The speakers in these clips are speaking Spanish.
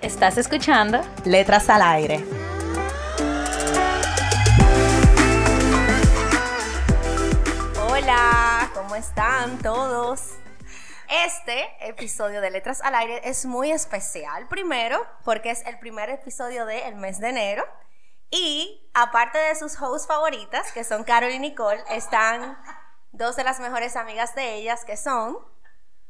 Estás escuchando Letras al Aire. Hola, ¿cómo están todos? Este episodio de Letras al Aire es muy especial, primero, porque es el primer episodio del mes de enero. Y aparte de sus hosts favoritas, que son Carol y Nicole, están dos de las mejores amigas de ellas, que son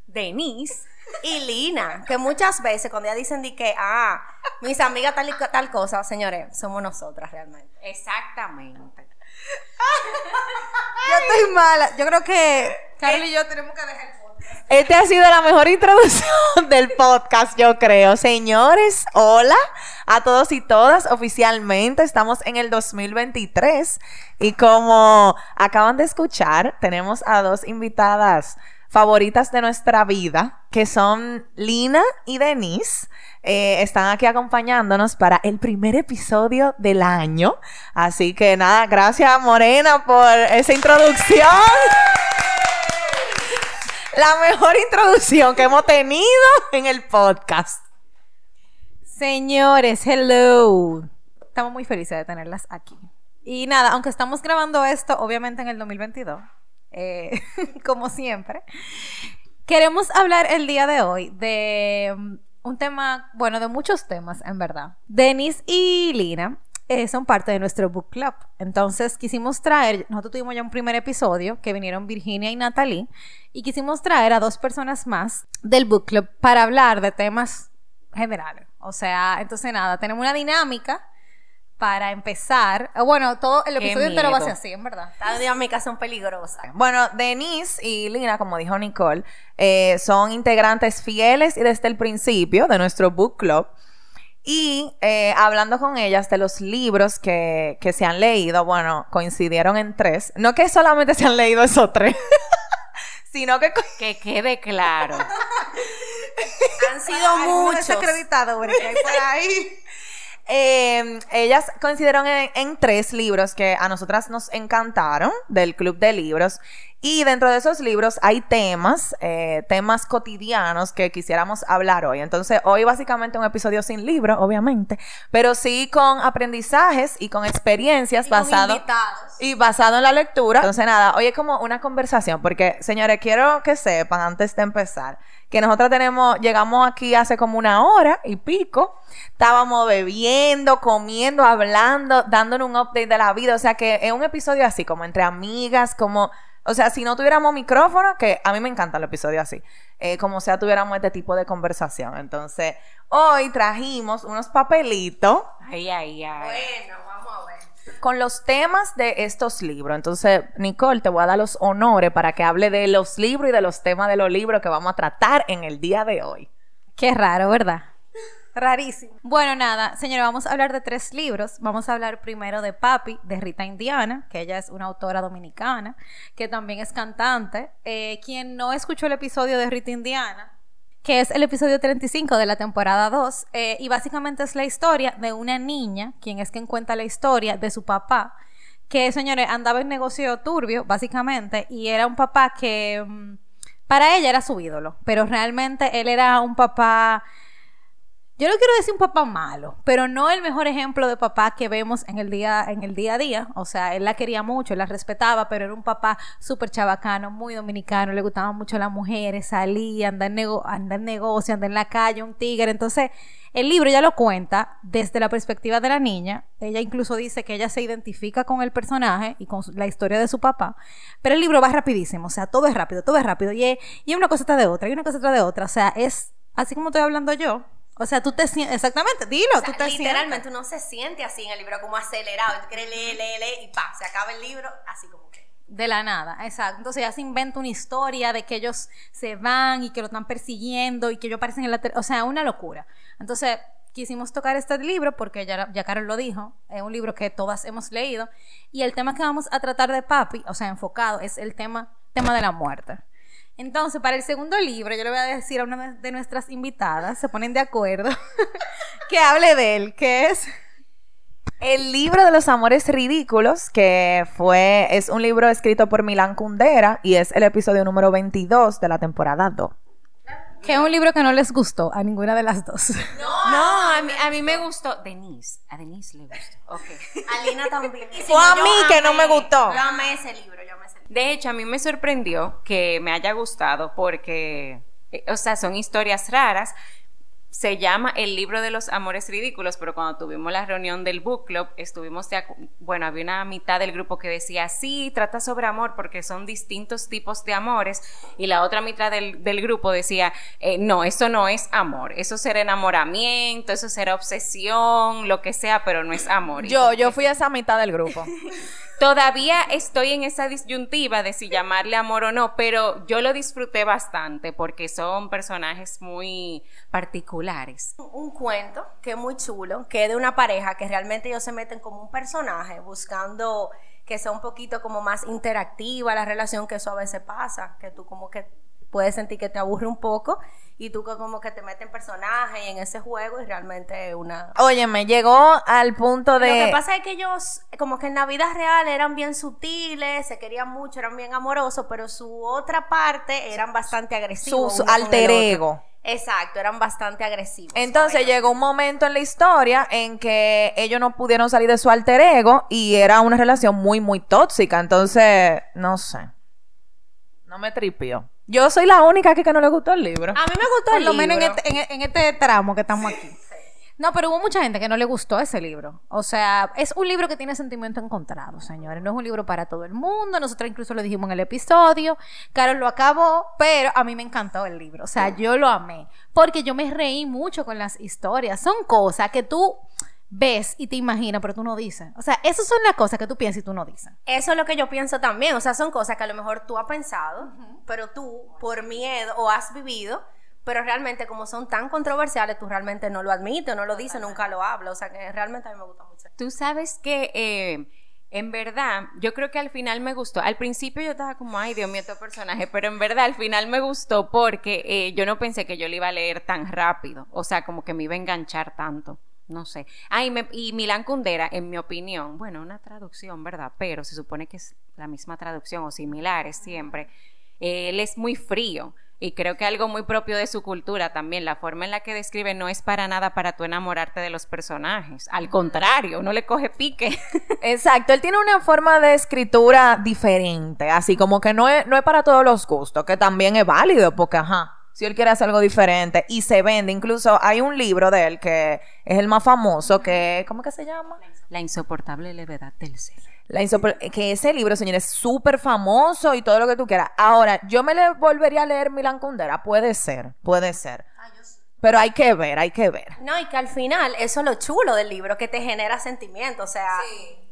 Denise y Lina, que muchas veces cuando ya dicen de que, ah, mis amigas tal y tal cosa, señores, somos nosotras realmente. Exactamente. yo estoy mala. Yo creo que Carol y yo tenemos que dejar el podcast. Este ha sido la mejor introducción del podcast, yo creo. Señores, hola a todos y todas. Oficialmente estamos en el 2023 y como acaban de escuchar, tenemos a dos invitadas favoritas de nuestra vida, que son Lina y Denise. Eh, están aquí acompañándonos para el primer episodio del año. Así que nada, gracias Morena por esa introducción. La mejor introducción que hemos tenido en el podcast. Señores, hello. Estamos muy felices de tenerlas aquí. Y nada, aunque estamos grabando esto, obviamente en el 2022, eh, como siempre, queremos hablar el día de hoy de un tema, bueno, de muchos temas, en verdad. Denis y Lina eh, son parte de nuestro book club. Entonces quisimos traer, nosotros tuvimos ya un primer episodio que vinieron Virginia y Natalie, y quisimos traer a dos personas más del book club para hablar de temas generales. O sea, entonces nada, tenemos una dinámica para empezar. Eh, bueno, todo el episodio entero va a ser así, en verdad. Las dinámicas son peligrosas. Bueno, Denise y Lina, como dijo Nicole, eh, son integrantes fieles y desde el principio de nuestro book club. Y eh, hablando con ellas de los libros que, que se han leído, bueno, coincidieron en tres. No que solamente se han leído esos tres, sino que... Que quede claro. han sido muchos. acreditado, bueno, que hay por ahí. Eh, ellas coincidieron en, tres libros que a nosotras nos encantaron del Club de Libros. Y dentro de esos libros hay temas, eh, temas cotidianos que quisiéramos hablar hoy. Entonces, hoy básicamente un episodio sin libro, obviamente, pero sí con aprendizajes y con experiencias basados y basado en la lectura. Entonces, nada, hoy es como una conversación, porque señores, quiero que sepan antes de empezar que nosotros tenemos, llegamos aquí hace como una hora y pico, estábamos bebiendo, comiendo, hablando, dándonos un update de la vida, o sea que es un episodio así, como entre amigas, como, o sea, si no tuviéramos micrófono, que a mí me encanta el episodio así, eh, como sea tuviéramos este tipo de conversación. Entonces, hoy trajimos unos papelitos. Ay, ay, ay. Bueno, vamos a ver con los temas de estos libros. Entonces, Nicole, te voy a dar los honores para que hable de los libros y de los temas de los libros que vamos a tratar en el día de hoy. Qué raro, ¿verdad? Rarísimo. Bueno, nada, señora, vamos a hablar de tres libros. Vamos a hablar primero de Papi, de Rita Indiana, que ella es una autora dominicana, que también es cantante. Eh, quien no escuchó el episodio de Rita Indiana, que es el episodio 35 de la temporada 2, eh, y básicamente es la historia de una niña, quien es quien cuenta la historia de su papá, que, señores, andaba en negocio turbio, básicamente, y era un papá que mm, para ella era su ídolo, pero realmente él era un papá yo no quiero decir un papá malo, pero no el mejor ejemplo de papá que vemos en el día, en el día a día. O sea, él la quería mucho, la respetaba, pero era un papá súper chabacano, muy dominicano, le gustaban mucho las mujeres, salía, anda en, negocio, anda en la calle, un tigre. Entonces, el libro ya lo cuenta desde la perspectiva de la niña. Ella incluso dice que ella se identifica con el personaje y con la historia de su papá. Pero el libro va rapidísimo, o sea, todo es rápido, todo es rápido. Y, es, y una cosa tras de otra, y una cosa tras de otra. O sea, es así como estoy hablando yo, o sea, tú te sientes, exactamente, dilo, tú te Literalmente sientes. uno se siente así en el libro, como acelerado, tú quieres leer, leer, leer, y pa, se acaba el libro, así como que. De la nada, exacto. Entonces ya se inventa una historia de que ellos se van y que lo están persiguiendo y que ellos aparecen en la... O sea, una locura. Entonces quisimos tocar este libro porque ya, ya Carol lo dijo, es un libro que todas hemos leído y el tema que vamos a tratar de Papi, o sea, enfocado, es el tema, tema de la muerte. Entonces, para el segundo libro, yo le voy a decir a una de- nuestras invitadas, se ponen de acuerdo, que hable de él, que es... El libro de los amores ridículos, que fue, es un libro escrito por Milán Kundera y es el episodio número 22 de la temporada 2. Que es un libro que no les gustó a ninguna de las dos. No, a mí, a mí me gustó. Denise, a Denise le gustó. Ok. A Lina también. Fue a mí que no me gustó. Yo amé ese libro, De hecho, a mí me sorprendió que me haya gustado porque, eh, o sea, son historias raras. Se llama El libro de los amores ridículos, pero cuando tuvimos la reunión del book club, estuvimos de bueno, había una mitad del grupo que decía, sí, trata sobre amor porque son distintos tipos de amores, y la otra mitad del, del grupo decía, eh, no, eso no es amor, eso será enamoramiento, eso será obsesión, lo que sea, pero no es amor. Yo, yo fui a esa mitad del grupo. Todavía estoy en esa disyuntiva de si llamarle amor o no, pero yo lo disfruté bastante porque son personajes muy particulares. Un cuento que es muy chulo, que es de una pareja que realmente ellos se meten como un personaje buscando que sea un poquito como más interactiva la relación, que eso a veces pasa, que tú como que puedes sentir que te aburre un poco y tú como que te metes en personaje y en ese juego y realmente es una... Oye, me llegó al punto de... Lo que pasa es que ellos, como que en la vida real eran bien sutiles, se querían mucho, eran bien amorosos, pero su otra parte eran bastante agresivos. Su- su alter otro. ego. Exacto, eran bastante agresivos. Entonces llegó un momento en la historia en que ellos no pudieron salir de su alter ego y era una relación muy, muy tóxica. Entonces, no sé. No me tripió. Yo soy la única aquí que no le gustó el libro. A mí me gustó Por el lo menos en este, en, en este tramo que estamos aquí. No, pero hubo mucha gente que no le gustó ese libro. O sea, es un libro que tiene sentimiento encontrado, señores. No es un libro para todo el mundo. Nosotros incluso lo dijimos en el episodio. Carol lo acabó, pero a mí me encantó el libro. O sea, yo lo amé. Porque yo me reí mucho con las historias. Son cosas que tú ves y te imaginas, pero tú no dices. O sea, esas son las cosas que tú piensas y tú no dices. Eso es lo que yo pienso también. O sea, son cosas que a lo mejor tú has pensado, pero tú, por miedo, o has vivido, pero realmente como son tan controversiales, tú realmente no lo admites, no lo dices, nunca lo hablas. O sea, que realmente a mí me gusta mucho. Tú sabes que eh, en verdad, yo creo que al final me gustó. Al principio yo estaba como, ay Dios mío, este personaje, pero en verdad al final me gustó porque eh, yo no pensé que yo lo iba a leer tan rápido. O sea, como que me iba a enganchar tanto. No sé. Ah, y, me- y Milán Kundera, en mi opinión, bueno, una traducción, ¿verdad? Pero se supone que es la misma traducción o similares siempre. Eh, él es muy frío y creo que algo muy propio de su cultura también. La forma en la que describe no es para nada para tú enamorarte de los personajes. Al contrario, no le coge pique. Exacto, él tiene una forma de escritura diferente, así como que no es, no es para todos los gustos, que también es válido, porque ajá, si él quiere hacer algo diferente y se vende, incluso hay un libro de él que es el más famoso, que, ¿cómo que se llama? La insoportable levedad del ser. La insopor- que ese libro, señores, es súper famoso y todo lo que tú quieras. Ahora, ¿yo me le volvería a leer Milan Kundera? Puede ser, puede ser. Pero hay que ver, hay que ver. No, y que al final, eso es lo chulo del libro, que te genera sentimiento, o sea,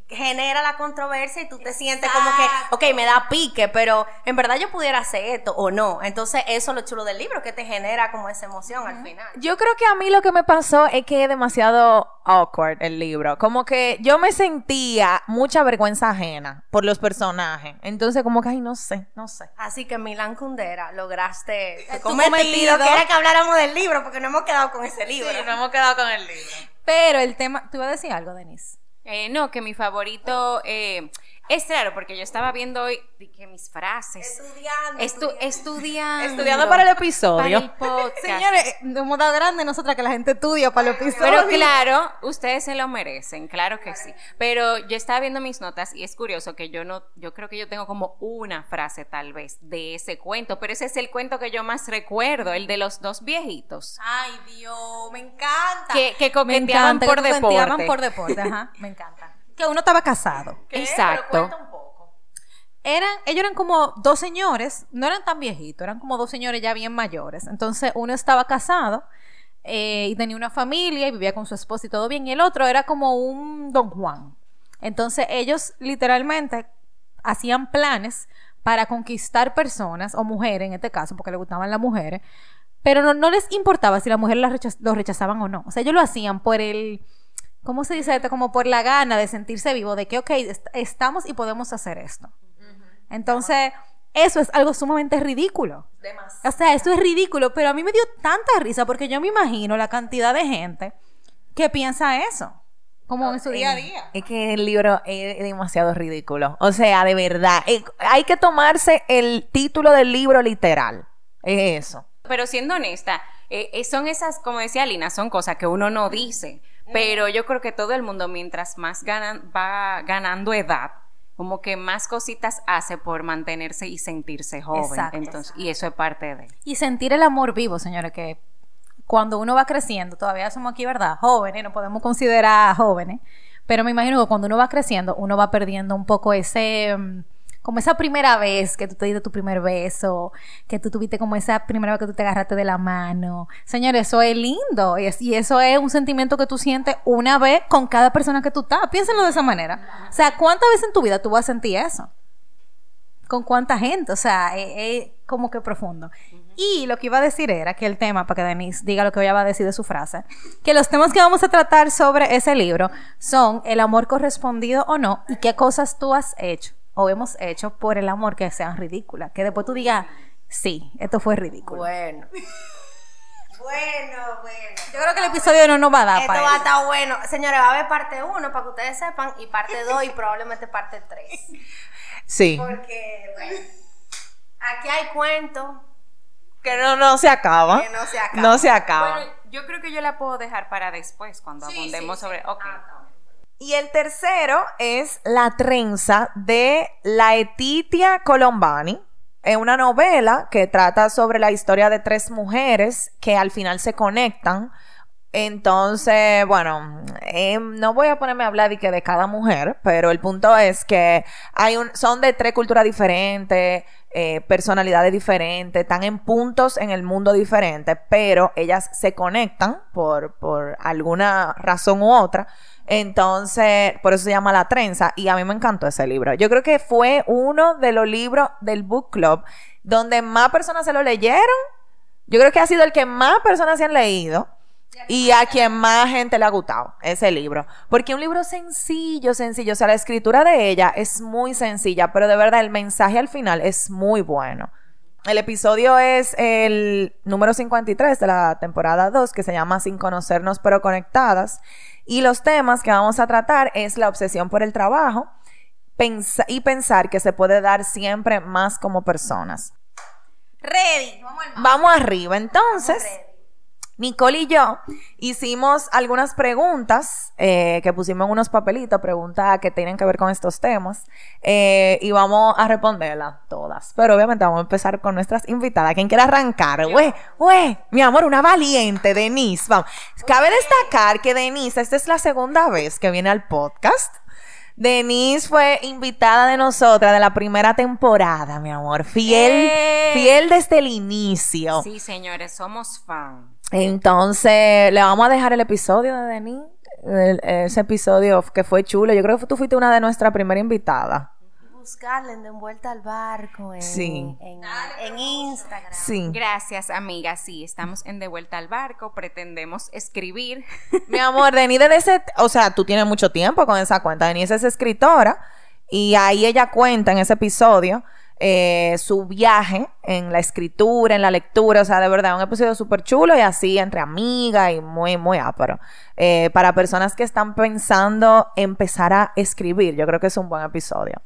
genera la controversia y tú te sientes como que, ok, me da pique, pero en verdad yo pudiera hacer esto o no. Entonces, eso es lo chulo del libro, que te genera como esa emoción al final. Yo creo que a mí lo que me pasó es que es demasiado awkward el libro. Como que yo me sentía mucha vergüenza ajena por los personajes. Entonces, como que, ay, no sé, no sé. Así que Milán Kundera, lograste tu tu cometido, cometido. que era que habláramos del libro, porque no hemos quedado con ese libro. hemos quedado con el libro. Pero el tema, ¿tú ibas a decir algo, Denise? Eh, no, que mi favorito eh, es raro porque yo estaba viendo hoy que mis frases. Estudiando. Estu- estudiando. Estudiando para el episodio. Para el podcast. Señores, hemos dado grande nosotras que la gente estudia para los episodios. Pero claro, ustedes se lo merecen, claro que sí. Pero yo estaba viendo mis notas y es curioso que yo no, yo creo que yo tengo como una frase tal vez de ese cuento, pero ese es el cuento que yo más recuerdo, el de los dos viejitos Ay, Dios, me encanta. que, que me coqueteaban encanta por que deporte. coqueteaban por deporte, ajá, me encanta. Que uno estaba casado. Exacto. Eran, ellos eran como dos señores, no eran tan viejitos, eran como dos señores ya bien mayores. Entonces, uno estaba casado eh, y tenía una familia y vivía con su esposa y todo bien, y el otro era como un don Juan. Entonces, ellos literalmente hacían planes para conquistar personas, o mujeres en este caso, porque le gustaban las mujeres, pero no, no les importaba si las mujeres las rechaz- los rechazaban o no. O sea, ellos lo hacían por el, ¿cómo se dice esto? Como por la gana de sentirse vivo, de que, ok, est- estamos y podemos hacer esto. Entonces, eso es algo sumamente ridículo. O sea, esto es ridículo, pero a mí me dio tanta risa porque yo me imagino la cantidad de gente que piensa eso, como en su día a día. Es que el libro es demasiado ridículo. O sea, de verdad. eh, hay que tomarse el título del libro literal. Es eso. Pero siendo honesta, eh, eh, son esas, como decía Lina, son cosas que uno no dice. Pero yo creo que todo el mundo, mientras más ganan, va ganando edad, como que más cositas hace por mantenerse y sentirse joven. Exacto. Entonces, y eso es parte de. Y sentir el amor vivo, señores, que cuando uno va creciendo, todavía somos aquí, ¿verdad? Jóvenes, no podemos considerar jóvenes, pero me imagino que cuando uno va creciendo, uno va perdiendo un poco ese, mm, como esa primera vez que tú te diste tu primer beso, que tú tuviste como esa primera vez que tú te agarraste de la mano. Señores, eso es lindo y, es- y eso es un sentimiento que tú sientes una vez con cada persona que tú estás. Piénsenlo de esa manera. O sea, ¿cuántas veces en tu vida tú vas a sentir eso? con cuánta gente, o sea, es, es como que profundo. Y lo que iba a decir era que el tema, para que Denise diga lo que ella va a decir de su frase, que los temas que vamos a tratar sobre ese libro son el amor correspondido o no y qué cosas tú has hecho o hemos hecho por el amor que sean ridículas, que después tú digas, sí, esto fue ridículo. Bueno. Bueno, bueno. Yo creo que el episodio no nos va a dar Esto para va a estar bueno. Señores, va a haber parte 1 para que ustedes sepan y parte 2 y probablemente parte 3. Sí. Porque, bueno, aquí hay cuentos Que no, no se acaba. que no se acaban. No se acaba. Bueno, yo creo que yo la puedo dejar para después, cuando Sí, abundemos sí, sobre. sí. Ok. Ah, Y el tercero es La trenza de Laetitia Colombani. Es una novela que trata sobre la historia de tres mujeres que al final se conectan. Entonces, bueno, eh, no voy a ponerme a hablar de, que de cada mujer, pero el punto es que hay son de tres culturas diferentes, eh, personalidades diferentes, están en puntos en el mundo diferentes, pero ellas se conectan por, por alguna razón u otra. Entonces, por eso se llama La Trenza y a mí me encantó ese libro. Yo creo que fue uno de los libros del book club donde más personas se lo leyeron. Yo creo que ha sido el que más personas se han leído y a quien más gente le ha gustado ese libro. Porque un libro sencillo, sencillo. O sea, la escritura de ella es muy sencilla, pero de verdad el mensaje al final es muy bueno. El episodio es el número 53 de la temporada 2, que se llama Sin conocernos pero conectadas. Y los temas que vamos a tratar es la obsesión por el trabajo y pensar que se puede dar siempre más como personas. Ready. Vamos al Vamos arriba, entonces. Nicole y yo hicimos algunas preguntas eh, que pusimos en unos papelitos, preguntas que tienen que ver con estos temas, eh, y vamos a responderlas todas. Pero obviamente vamos a empezar con nuestras invitadas. ¿Quién quiere arrancar? Güey, güey, mi amor, una valiente, Denise. Vamos. Cabe destacar que Denise, esta es la segunda vez que viene al podcast. Denise fue invitada de nosotras de la primera temporada, mi amor. Fiel, ¡Eh! fiel desde el inicio. Sí, señores, somos fan. Entonces, le vamos a dejar el episodio de Denis. el- ese episodio que fue chulo. Yo creo que tú fuiste una de nuestras primeras invitadas. Buscarle de envuelta al barco en, Sí. en, en Instagram. Sí. Gracias, amiga. Sí, estamos en De Vuelta al Barco. Pretendemos escribir. Mi amor, Denis, desde ese. O sea, tú tienes mucho tiempo con esa cuenta. Denis es escritora. Y ahí ella cuenta en ese episodio eh, su viaje en la escritura, en la lectura. O sea, de verdad, un episodio súper chulo y así entre amigas y muy, muy ápero. Eh, para personas que están pensando empezar a escribir, yo creo que es un buen episodio.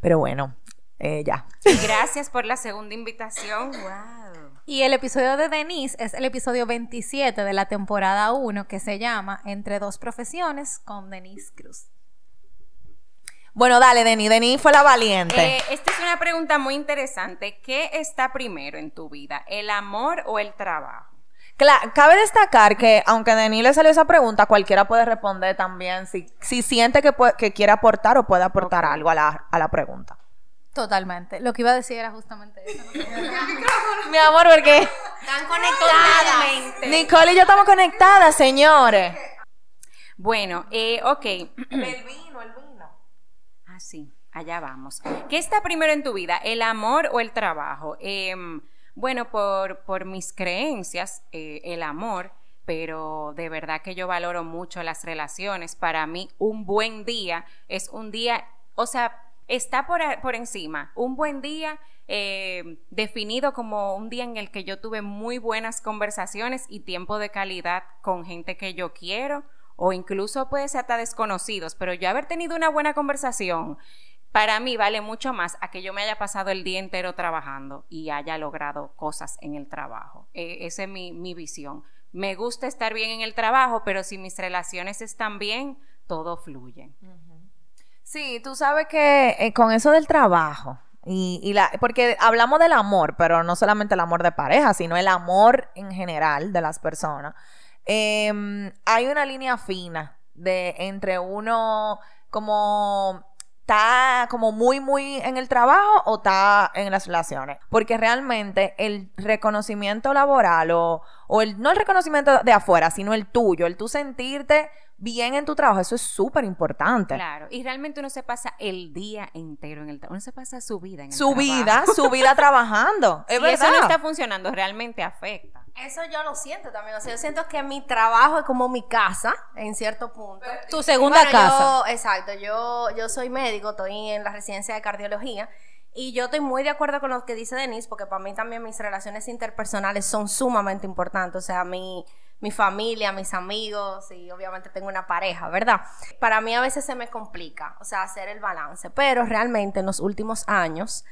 Pero bueno, eh, ya. Gracias por la segunda invitación. Wow. Y el episodio de Denise es el episodio 27 de la temporada 1 que se llama Entre dos profesiones con Denise Cruz. Bueno, dale, Denis. Denis fue la valiente. Eh, esta es una pregunta muy interesante. ¿Qué está primero en tu vida? ¿El amor o el trabajo? Cla- cabe destacar que, aunque a Denis le salió esa pregunta, cualquiera puede responder también si, si siente que, puede- que quiere aportar o puede aportar algo a la, a la pregunta. Totalmente. Lo que iba a decir era justamente eso. Mi amor, porque Están conectadas. Nicole y yo estamos conectadas, señores. Bueno, eh, ok. El vino, el vino. Sí, allá vamos. ¿Qué está primero en tu vida, el amor o el trabajo? Em, bueno, por, por mis creencias, eh, el amor, pero de verdad que yo valoro mucho las relaciones. Para mí, un buen día es un día, o sea, está por, por encima. Un buen día eh, definido como un día en el que yo tuve muy buenas conversaciones y tiempo de calidad con gente que yo quiero o incluso puede ser hasta desconocidos, pero yo haber tenido una buena conversación para mí vale mucho más a que yo me haya pasado el día entero trabajando y haya logrado cosas en el trabajo. E, esa es mi, mi visión. Me gusta estar bien en el trabajo, pero si mis relaciones están bien, todo fluye. Sí, tú sabes que eh, con eso del trabajo, y, y, la, porque hablamos del amor, pero no solamente el amor de pareja, sino el amor en general de las personas. Em, hay una línea fina de entre uno como está como muy, muy en el trabajo o está en las relaciones. Porque realmente el reconocimiento laboral o, o el, no el reconocimiento de afuera, sino el tuyo, el tú sentirte bien en tu trabajo, eso es súper importante. Claro, y realmente uno se pasa el día entero en el trabajo, uno se pasa su vida en el su trabajo. vida, su vida trabajando. Es verdad. eso no está funcionando, realmente afecta. Eso yo lo siento también. O sea, yo siento que mi trabajo es como mi casa, en cierto punto. Tu segunda Bueno, casa. yo- exacto. Yo, yo soy médico, estoy en la residencia de cardiología. Y yo estoy muy de acuerdo con lo que dice Denise, porque para mí también mis relaciones interpersonales son sumamente importantes. O sea, mi, mi familia, mis amigos y obviamente tengo una pareja, ¿verdad? Para mí a veces se me complica, o sea, hacer el balance. Pero realmente en los últimos años,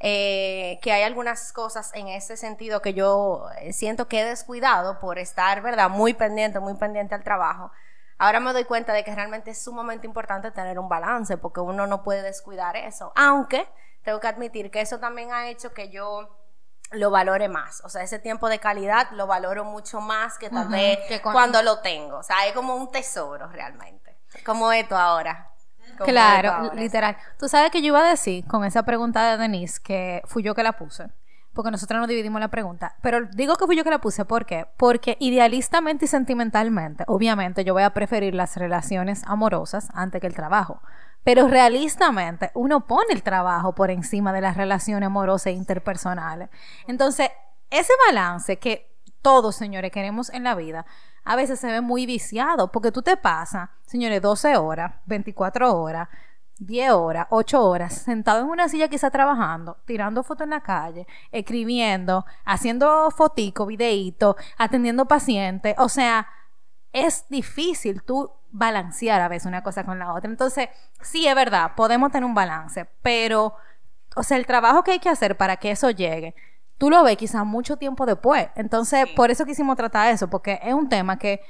eh, que hay algunas cosas en ese sentido que yo eh, siento que he descuidado por estar, ¿verdad? Muy pendiente, muy pendiente al trabajo. Ahora me doy cuenta de que realmente es sumamente importante tener un balance porque uno no puede descuidar eso. Aunque tengo que admitir que eso también ha hecho que yo lo valore más. O sea, ese tiempo de calidad lo valoro mucho más que tal vez que cuando lo tengo. O sea, es como un tesoro realmente. Como esto ahora. Como esto Claro, ahora. literal. Tú sabes que yo iba a decir con esa pregunta de Denise que fui yo que la puse. Porque nosotros nos dividimos la pregunta. Pero digo que fui yo que la puse, ¿por qué? Porque idealistamente y sentimentalmente, obviamente, yo voy a preferir las relaciones amorosas antes que el trabajo. Pero realistamente, uno pone el trabajo por encima de las relaciones amorosas e interpersonales. Entonces, ese balance que todos, señores, queremos en la vida, a veces se ve muy viciado, porque tú te pasas, señores, 12 horas, 24 horas, 10 horas, 8 horas, sentado en una silla quizá trabajando, tirando fotos en la calle, escribiendo, haciendo fotico, videíto, atendiendo pacientes, o sea, es difícil tú balancear a veces una cosa con la otra. Entonces, sí es verdad, podemos tener un balance, pero, o sea, el trabajo que hay que hacer para que eso llegue, tú lo ves quizás mucho tiempo después. Entonces, por eso quisimos tratar eso, porque es un tema que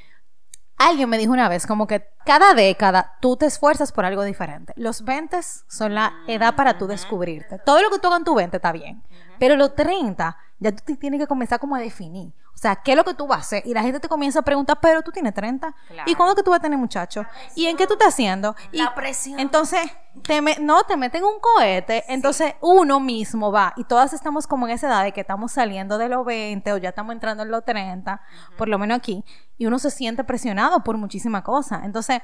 alguien me dijo una vez, como que cada década tú te esfuerzas por algo diferente. Los 20 son la edad para tú descubrirte. Todo lo que tú hagas en tu 20 está bien, pero los 30 ya tú tienes que comenzar como a definir. O sea, ¿qué es lo que tú vas a hacer? Y la gente te comienza a preguntar, pero tú tienes 30. Claro. ¿Y cuándo que tú vas a tener muchachos? ¿Y en qué tú estás haciendo? Y La presión. Entonces, te me- no, te meten un cohete. Entonces, uno mismo va. Y todas estamos como en esa edad de que estamos saliendo de los 20 o ya estamos entrando en los 30, por lo menos aquí. Y uno se siente presionado por muchísimas cosas. Entonces,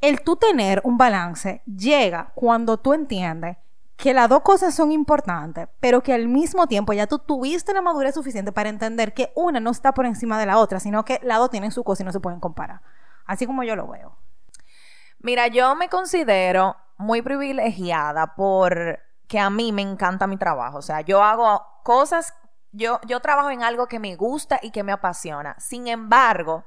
el tú tener un balance llega cuando tú entiendes que las dos cosas son importantes, pero que al mismo tiempo ya tú tuviste la madurez suficiente para entender que una no está por encima de la otra, sino que las dos tienen su cosa y no se pueden comparar. Así como yo lo veo. Mira, yo me considero muy privilegiada por que a mí me encanta mi trabajo. O sea, yo hago cosas, yo, yo trabajo en algo que me gusta y que me apasiona. Sin embargo,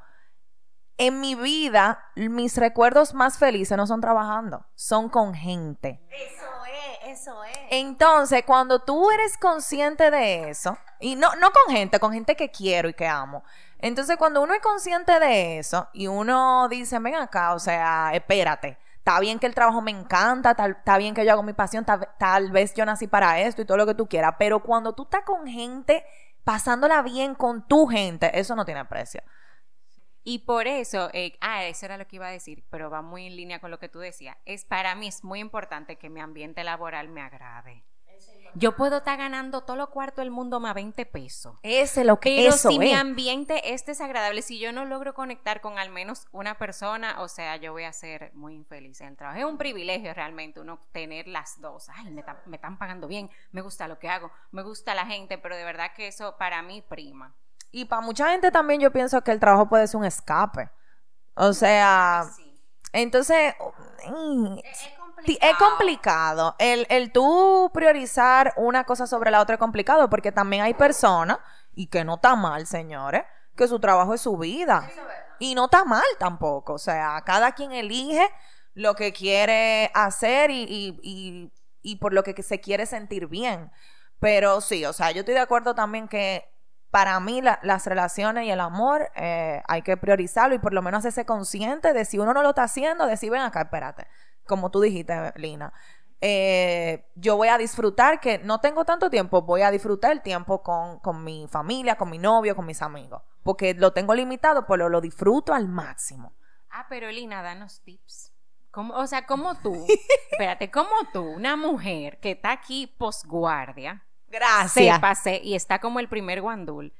en mi vida, mis recuerdos más felices no son trabajando, son con gente. Eso es, eso es. Entonces, cuando tú eres consciente de eso, y no, no con gente, con gente que quiero y que amo. Entonces, cuando uno es consciente de eso y uno dice, ven acá, o sea, espérate, está bien que el trabajo me encanta, está bien que yo hago mi pasión, tal, tal vez yo nací para esto y todo lo que tú quieras, pero cuando tú estás con gente, pasándola bien con tu gente, eso no tiene precio. Y por eso, eh, ah, eso era lo que iba a decir, pero va muy en línea con lo que tú decías. Es para mí es muy importante que mi ambiente laboral me agrade. Yo puedo estar ganando todo lo cuarto del mundo más 20 pesos. Ese lo que Pero eso si mi es. ambiente es desagradable, si yo no logro conectar con al menos una persona, o sea, yo voy a ser muy infeliz en el trabajo. Es un privilegio realmente uno tener las dos. Ay, me, ta- me están pagando bien, me gusta lo que hago, me gusta la gente, pero de verdad que eso para mí prima. Y para mucha gente también yo pienso que el trabajo puede ser un escape. O sea, entonces mm, ti- es complicado. El, el tú priorizar una cosa sobre la otra es complicado porque también hay personas, y que no está mal, señores, que su trabajo es su vida. Y no está mal tampoco. O sea, cada quien elige lo que quiere hacer y, y- y- y por lo que se quiere sentir bien. Pero sí, o sea, yo estoy de acuerdo también que para mí la- las relaciones y el amor eh, hay que priorizarlo y por lo menos hacerse consciente de si uno no lo está haciendo, decir, ven acá, espérate, como tú dijiste, Lina. eh, yo voy a disfrutar que no tengo tanto tiempo, voy a disfrutar el tiempo con, con mi familia, con mi novio, con mis amigos, porque lo tengo limitado, pero lo disfruto al máximo. Ah, pero Lina, danos tips. ¿Cómo- o sea, como tú, espérate, como tú, una mujer que está aquí posguardia, Gracias. sépase y está como el primer guandul,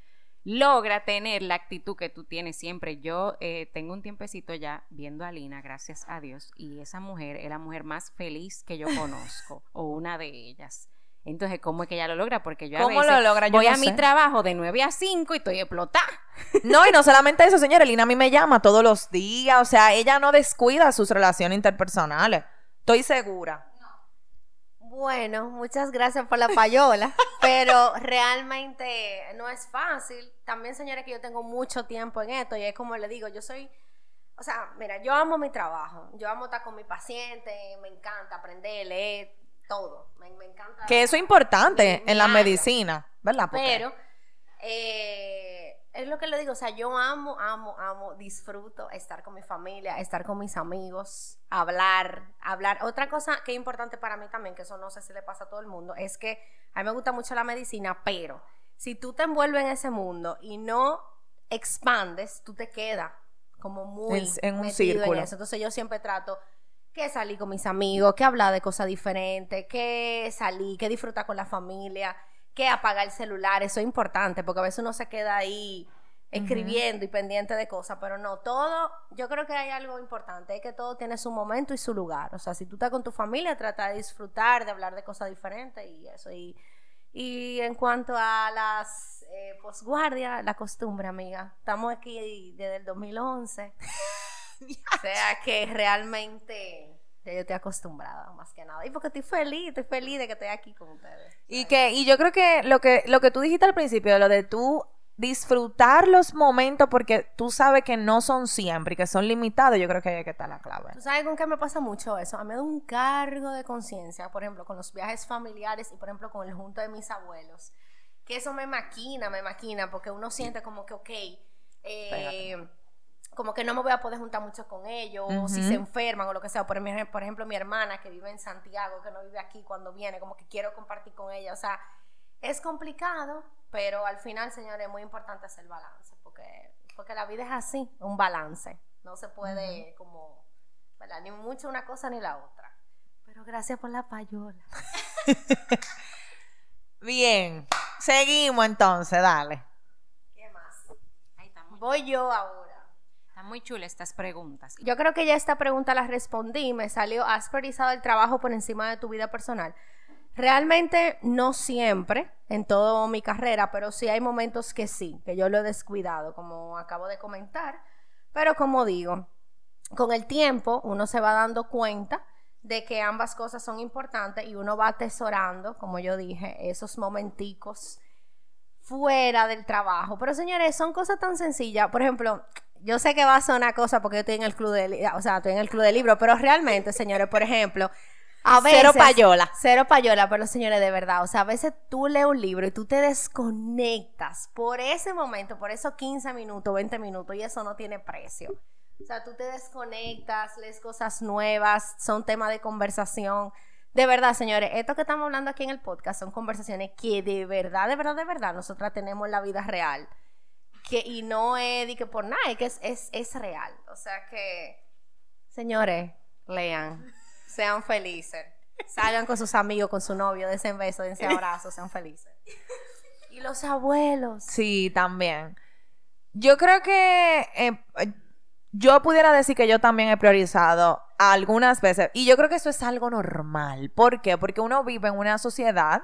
logra tener la actitud que tú tienes siempre. Yo eh, tengo un tiempecito ya viendo a Lina, gracias a Dios, y esa mujer es la mujer más feliz que yo conozco, o una de ellas. Entonces, ¿cómo es que ella lo logra? Porque yo a ¿Cómo veces lo logra? Yo voy no a mi trabajo de 9 a 5 y estoy explotada. No, y no solamente eso, señora, Lina a mí me llama todos los días, o sea, ella no descuida sus relaciones interpersonales. Estoy segura. Bueno, muchas gracias por la payola, pero realmente no es fácil. También, señores, que yo tengo mucho tiempo en esto y es como le digo, yo soy, o sea, mira, yo amo mi trabajo, yo amo estar con mi paciente, me encanta aprender, leer, todo, me, me encanta. Que eso es importante en la medicina, ¿verdad? Porque- Pero eh, es lo que le digo, o sea, yo amo, amo, amo, disfruto estar con mi familia, estar con mis amigos, hablar, hablar. Otra cosa que es importante para mí también, que eso no sé si le pasa a todo el mundo, es que a mí me gusta mucho la medicina, pero si tú te envuelves en ese mundo y no expandes, tú te quedas como muy En- en un metido círculo. eso. Entonces yo siempre trato que salir con mis amigos, que hablar de cosas diferentes, que salir, que disfrutar con la familia, que apagar el celular, eso es importante, porque a veces uno se queda ahí escribiendo y pendiente de cosas, pero no, todo, yo creo que hay algo importante, es que todo tiene su momento y su lugar, o sea, si tú estás con tu familia, trata de disfrutar, de hablar de cosas diferentes y eso, y, y en cuanto a las eh, posguardia, la costumbre, amiga, estamos aquí desde el 2011, o sea que realmente ya yo estoy acostumbrada, más que nada. Y porque estoy feliz, estoy feliz de que estoy aquí con ustedes. Y que, y yo creo que lo que, lo que tú dijiste al principio, lo de tú disfrutar los momentos porque tú sabes que no son siempre y que son limitados, yo creo que ahí que está la clave. ¿Tú sabes con qué me pasa mucho eso? A mí me da un cargo de conciencia, por ejemplo, con los viajes familiares y, por ejemplo, con el junto de mis abuelos. Que eso me maquina, me maquina, porque uno siente como que, ok, eh, como que no me voy a poder juntar mucho con ellos, o si se enferman o lo que sea. Por, por ejemplo, mi hermana que vive en Santiago, que no vive aquí cuando viene, como que quiero compartir con ella. O sea, es complicado, pero al final, señores, es muy importante hacer balance, porque, porque la vida es así, un balance. No se puede como, ¿verdad? Ni mucho una cosa ni la otra. Pero gracias por la payola. Bien, seguimos entonces, dale. ¿Qué más? Ay, está muy, Voy yo ahora. Muy chula estas preguntas. Yo creo que ya esta pregunta la respondí. Me salió, ¿has priorizado el trabajo por encima de tu vida personal? Realmente no siempre en toda mi carrera, pero sí hay momentos que sí, que yo lo he descuidado, como acabo de comentar. Pero como digo, con el tiempo uno se va dando cuenta de que ambas cosas son importantes y uno va atesorando, como yo dije, esos momenticos fuera del trabajo. Pero señores, son cosas tan sencillas. Por ejemplo, yo sé que va a sonar cosa porque yo estoy en el club de, o sea, estoy en el club de libros, pero realmente, señores, por ejemplo, a veces Cero payola. Cero payola, pero señores, de verdad, o sea, a veces tú lees un libro y tú te desconectas por ese momento, por esos 15 minutos, 20 minutos y eso no tiene precio. O sea, tú te desconectas, lees cosas nuevas, son temas de conversación. De verdad, señores, esto que estamos hablando aquí en el podcast son conversaciones que de verdad, de verdad, de verdad, nosotras tenemos en la vida real. Que, y no es de que por nada, es que es, es, es real. O sea que, señores, lean, sean felices. Salgan con sus amigos, con su novio, dense besos, dense abrazos, sean felices. Y los abuelos. Sí, también. Yo creo que eh, yo pudiera decir que yo también he priorizado algunas veces, y yo creo que eso es algo normal. ¿Por qué? Porque uno vive en una sociedad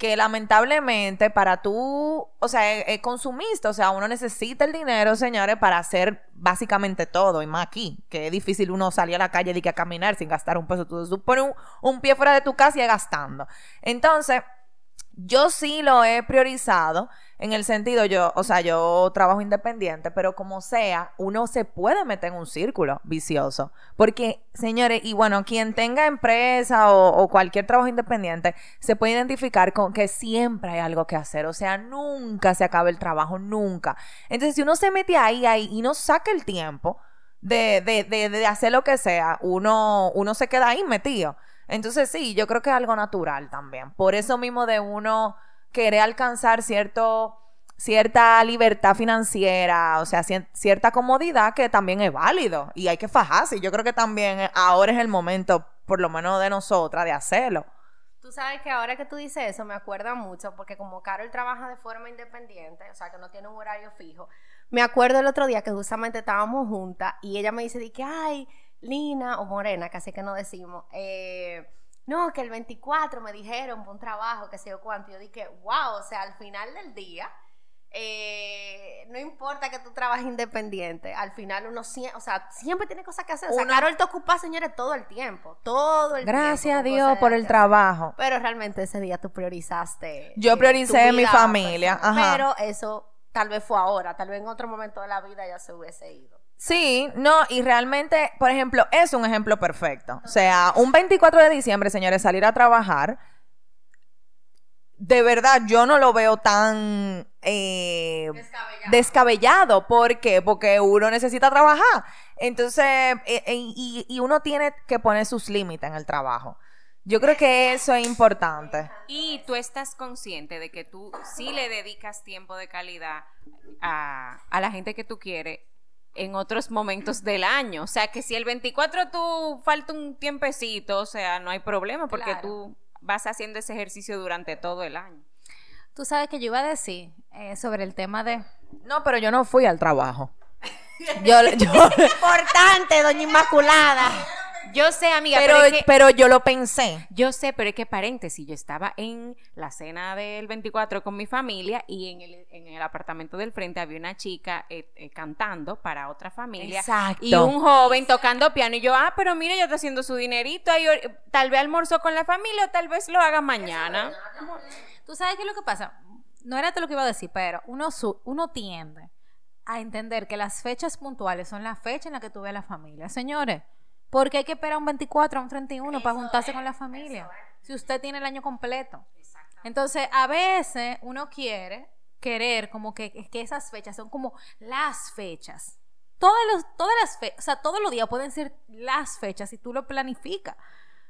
que lamentablemente para tú, o sea, es, consumista, o sea, uno necesita el dinero, señores, para hacer básicamente todo, y más aquí, que es difícil uno salir a la calle y que a caminar sin gastar un peso, tú, pones un, un pie fuera de tu casa y gastando. Entonces, yo sí lo he priorizado en el sentido, yo, o sea, yo trabajo independiente, pero como sea, uno se puede meter en un círculo vicioso. Porque, señores, y bueno, quien tenga empresa o, cualquier trabajo independiente, se puede identificar con que siempre hay algo que hacer. O sea, nunca se acaba el trabajo, nunca. Entonces, si uno se mete ahí, ahí y no saca el tiempo de, de, de, de hacer lo que sea, uno, uno se queda ahí metido. Entonces, sí, yo creo que es algo natural también. Por eso mismo de uno querer alcanzar cierto, cierta libertad financiera, o sea, cierta comodidad que también es válido y hay que fajarse. Yo creo que también ahora es el momento, por lo menos de nosotras, de hacerlo. Tú sabes que ahora que tú dices eso me acuerda mucho porque como Carol trabaja de forma independiente, o sea que no tiene un horario fijo, me acuerdo el otro día que justamente estábamos juntas y ella me dice de que, ay, Lina o Morena, casi que no decimos, eh, no, que el 24 me dijeron un trabajo, que sé yo cuánto. Yo dije, wow, o sea, al final del día, eh, no importa que tú trabajes independiente, al final uno siempre, o sea, siempre tiene cosas que hacer. O sea, Carol te ocupa, señores, todo el tiempo, todo el Gracias tiempo. Gracias a Dios por el trabajo. Pero realmente ese día tú priorizaste. Yo eh, prioricé mi familia. Ajá. Pero eso tal vez fue ahora, tal vez en otro momento de la vida ya se hubiese ido. Sí, no, y realmente, por ejemplo, es un ejemplo perfecto. O sea, un 24 de diciembre, señores, salir a trabajar, de verdad yo no lo veo tan eh, descabellado. ¿Por qué? Porque uno necesita trabajar. Entonces, eh, eh, y, y, uno tiene que poner sus límites en el trabajo. Yo creo que eso es importante. Y tú estás consciente de que tú sí le dedicas tiempo de calidad a, a la gente que tú quieres en otros momentos del año. O sea, que si el 24 tú falta un tiempecito, o sea, no hay problema porque tú vas haciendo ese ejercicio durante todo el año. Tú sabes que yo iba a decir eh, sobre el tema de... No, pero yo no fui al trabajo. yo, yo... Importante, doña Inmaculada. Yo sé, amiga, pero, pero, yo lo pensé. Yo sé, pero es que paréntesis, yo estaba en la cena del 24 con mi familia y en el, en el apartamento del frente había una chica eh, eh, cantando para otra familia. Exacto. Y un joven tocando piano. Y yo, ah, pero mira, ya está haciendo su dinerito. Ahí, tal vez almorzó con la familia o tal vez lo haga mañana. Tú sabes qué es lo que pasa. No era todo lo que iba a decir, pero uno, uno tiende a entender que las fechas puntuales son las fechas en las que tú ves a la familia. Señores, porque hay que esperar un 24, un 31 para juntarse con la familia. Si usted tiene el año completo. Entonces, a veces uno quiere querer como que, que esas fechas son como las fechas. Todas, los, todas las fechas, o sea, todos los días pueden ser las fechas si tú lo planificas.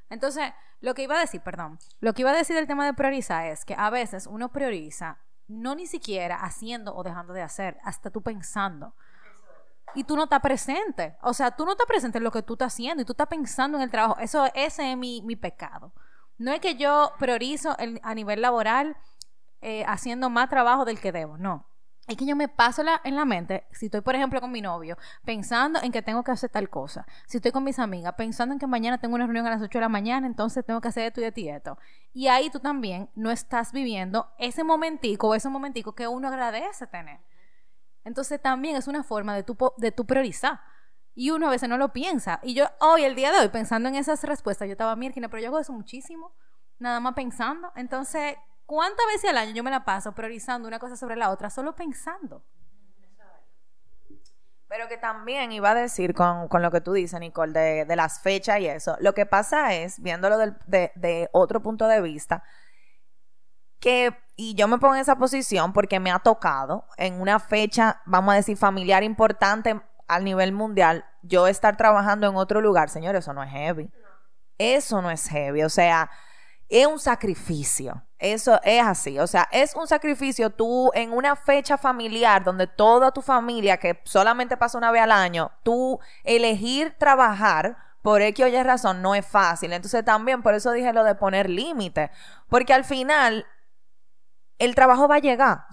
Entonces, lo que iba a decir, perdón, lo que iba a decir del tema de priorizar es que a veces uno prioriza no ni siquiera haciendo o dejando de hacer, hasta tú pensando y tú no estás presente. O sea, tú no estás presente en lo que tú estás haciendo y tú estás pensando en el trabajo. Eso, ese es mi, mi pecado. No es que yo priorizo a nivel laboral eh, haciendo más trabajo del que debo, no. Es que yo me paso en la mente, si estoy, por ejemplo, con mi novio, pensando en que tengo que hacer tal cosa. Si estoy con mis amigas, pensando en que mañana tengo una reunión a las 8 de la mañana, entonces tengo que hacer esto y esto y esto. Y ahí tú también no estás viviendo ese momentico o ese momentico que uno agradece tener. Entonces también es una forma de tu, de tu priorizar. Y uno a veces no lo piensa. Y yo hoy, el día de hoy, pensando en esas respuestas, yo estaba mierda, pero yo hago eso muchísimo, nada más pensando. Entonces, ¿cuántas veces al año yo me la paso priorizando una cosa sobre la otra, solo pensando? Pero que también iba a decir con, lo que tú dices, Nicole, de, de, las fechas y eso. Lo que pasa es, viéndolo de, de otro punto de vista, que, y yo me pongo en esa posición porque me ha tocado en una fecha, vamos a decir, familiar importante al nivel mundial, yo estar trabajando en otro lugar, señores, eso no es heavy. Eso no es heavy, o sea, es un sacrificio. Eso es así, o sea, es un sacrificio tú en una fecha familiar donde toda tu familia, que solamente pasa una vez al año, tú elegir trabajar por X o Y razón, no es fácil. Entonces también por eso dije lo de poner límite. Porque al final, el trabajo va a llegar.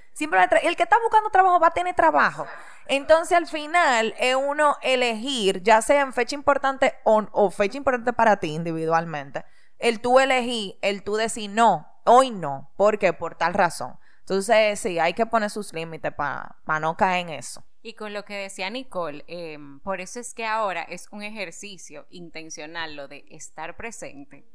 El que está buscando trabajo va a tener trabajo. Entonces al final es uno elegir, ya sea en fecha importante o, fecha importante para ti individualmente, el tú elegir, el tú decir no, hoy no, ¿por qué? Por tal razón. Entonces sí, hay que poner sus límites para no caer en eso. Y con lo que decía Nicole, eh, por eso es que ahora es un ejercicio intencional lo de estar presente.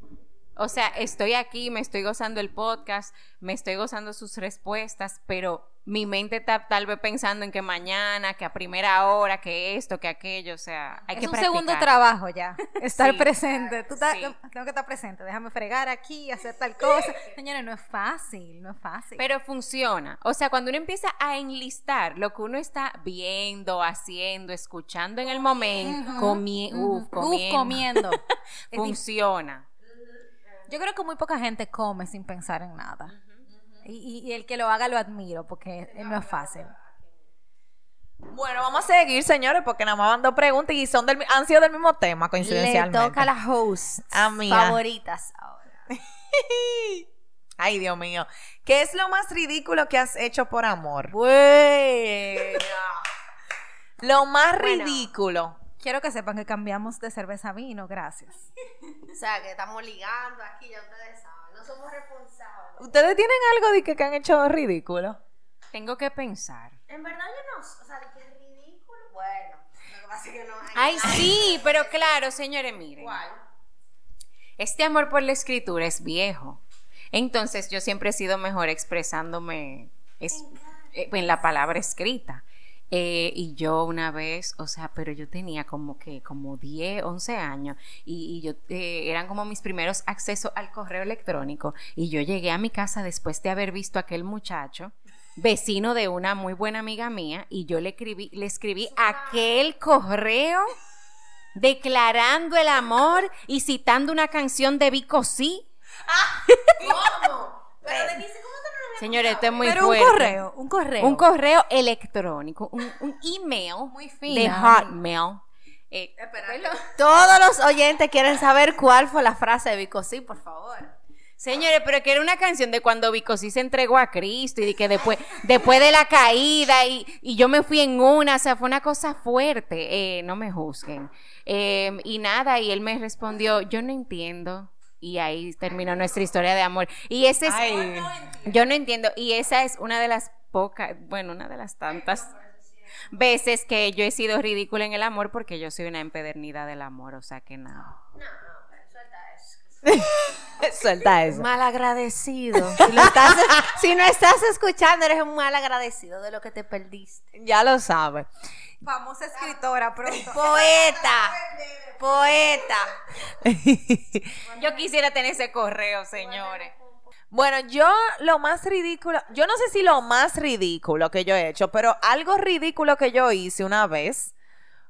O sea, estoy aquí, me estoy gozando el podcast, me estoy gozando sus respuestas, pero mi mente está tal vez pensando en que mañana, que a primera hora, que esto, que aquello, o sea, hay es que un segundo trabajo ya. Estar Sí. presente. Tú estás- Sí. tengo que estar presente. Déjame fregar aquí, hacer tal cosa. Señores, no es fácil, no es fácil. Pero funciona. O sea, cuando uno empieza a enlistar lo que uno está viendo, haciendo, escuchando en el momento, comi- uf, Uf, comiendo, comiendo. Funciona. Yo creo que muy poca gente come sin pensar en nada. Y, y- y el que lo haga lo admiro porque no es fácil. Bueno, vamos a seguir, señores, porque nada más van dos preguntas y son del, han sido del mismo tema, Le coincidencialmente. toca a las hosts Amiga. favoritas ahora. Ay, Dios mío. ¿Qué es lo más ridículo que has hecho por amor? Bueno. Lo más Bueno. ridículo. Quiero que sepan que cambiamos de cerveza a vino, gracias. O sea, que estamos ligando aquí, ya ustedes saben. No somos responsables. ¿Ustedes tienen algo de que, que han hecho ridículo? Tengo que pensar. En verdad yo no, o sea, de que es ridículo. Bueno, lo que pasa es que no hay Ay, nada. sí, pero claro, señores, miren. ¿Cuál? Este amor por la escritura es viejo. Entonces yo siempre he sido mejor expresándome es- eh, en la palabra escrita. Eh, y yo una vez, o sea, pero yo tenía como que, como 10, 11 años, y, yo, eh, eran como mis primeros accesos al correo electrónico, y yo llegué a mi casa después de haber visto a aquel muchacho, vecino de una muy buena amiga mía, y yo le escribí, le escribí aquel correo declarando el amor y citando una canción de Vico Sí. ¿Cómo? Pero Denise, ¿cómo te Señores, esto es muy Pero un correo, un correo. Un correo electrónico, un, un email Muy de. Hotmail. Eh, Todos los oyentes quieren saber cuál fue la frase de Vico, sí, por favor. Señores, pero que era una canción de cuando Vico sí se entregó a Cristo y de que después, después de la caída y, y yo me fui en una, o sea, fue una cosa fuerte, eh, no me juzguen. Eh, y nada, y él me respondió, yo no entiendo. Y ahí terminó nuestra historia de amor. Y ese es, Ay. yo no entiendo, y esa es una de las pocas, bueno, una de las tantas veces que yo he sido ridícula en el amor porque yo soy una empedernida del amor, o sea que nada. Suelta eso. Mal agradecido. Si, lo estás- si no estás escuchando, eres un mal agradecido de lo que te perdiste. Ya lo sabe. Famosa escritora, pronto. Poeta. Poeta. Yo quisiera tener ese correo, señores. Bueno, yo lo más ridículo, yo no sé si lo más ridículo que yo he hecho, pero algo ridículo que yo hice una vez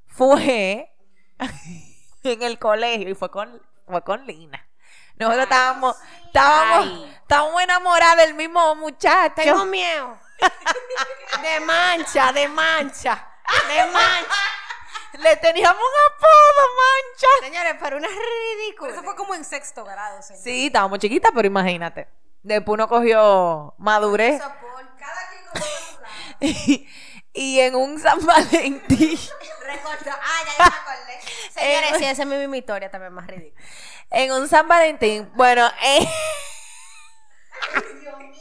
fue en el colegio y fue con, fue con Lina. Nosotros estábamos, estábamos, Ay. estábamos enamoradas del mismo muchacho. Tengo miedo. De mancha, de mancha. De mancha. Le teníamos un apodo, mancha. Señores, pero una ridícula. Eso fue como en sexto grado, señor. Sí, estábamos chiquitas, pero imagínate. Después uno cogió madurez. Eso por cada quien con su lado. y, y en un San Valentín. Recorto. Ah, ya, ya me acordé. Señores, sí, esa es mi misma historia también más ridícula. En un San Valentín, bueno, eh, Dios mío.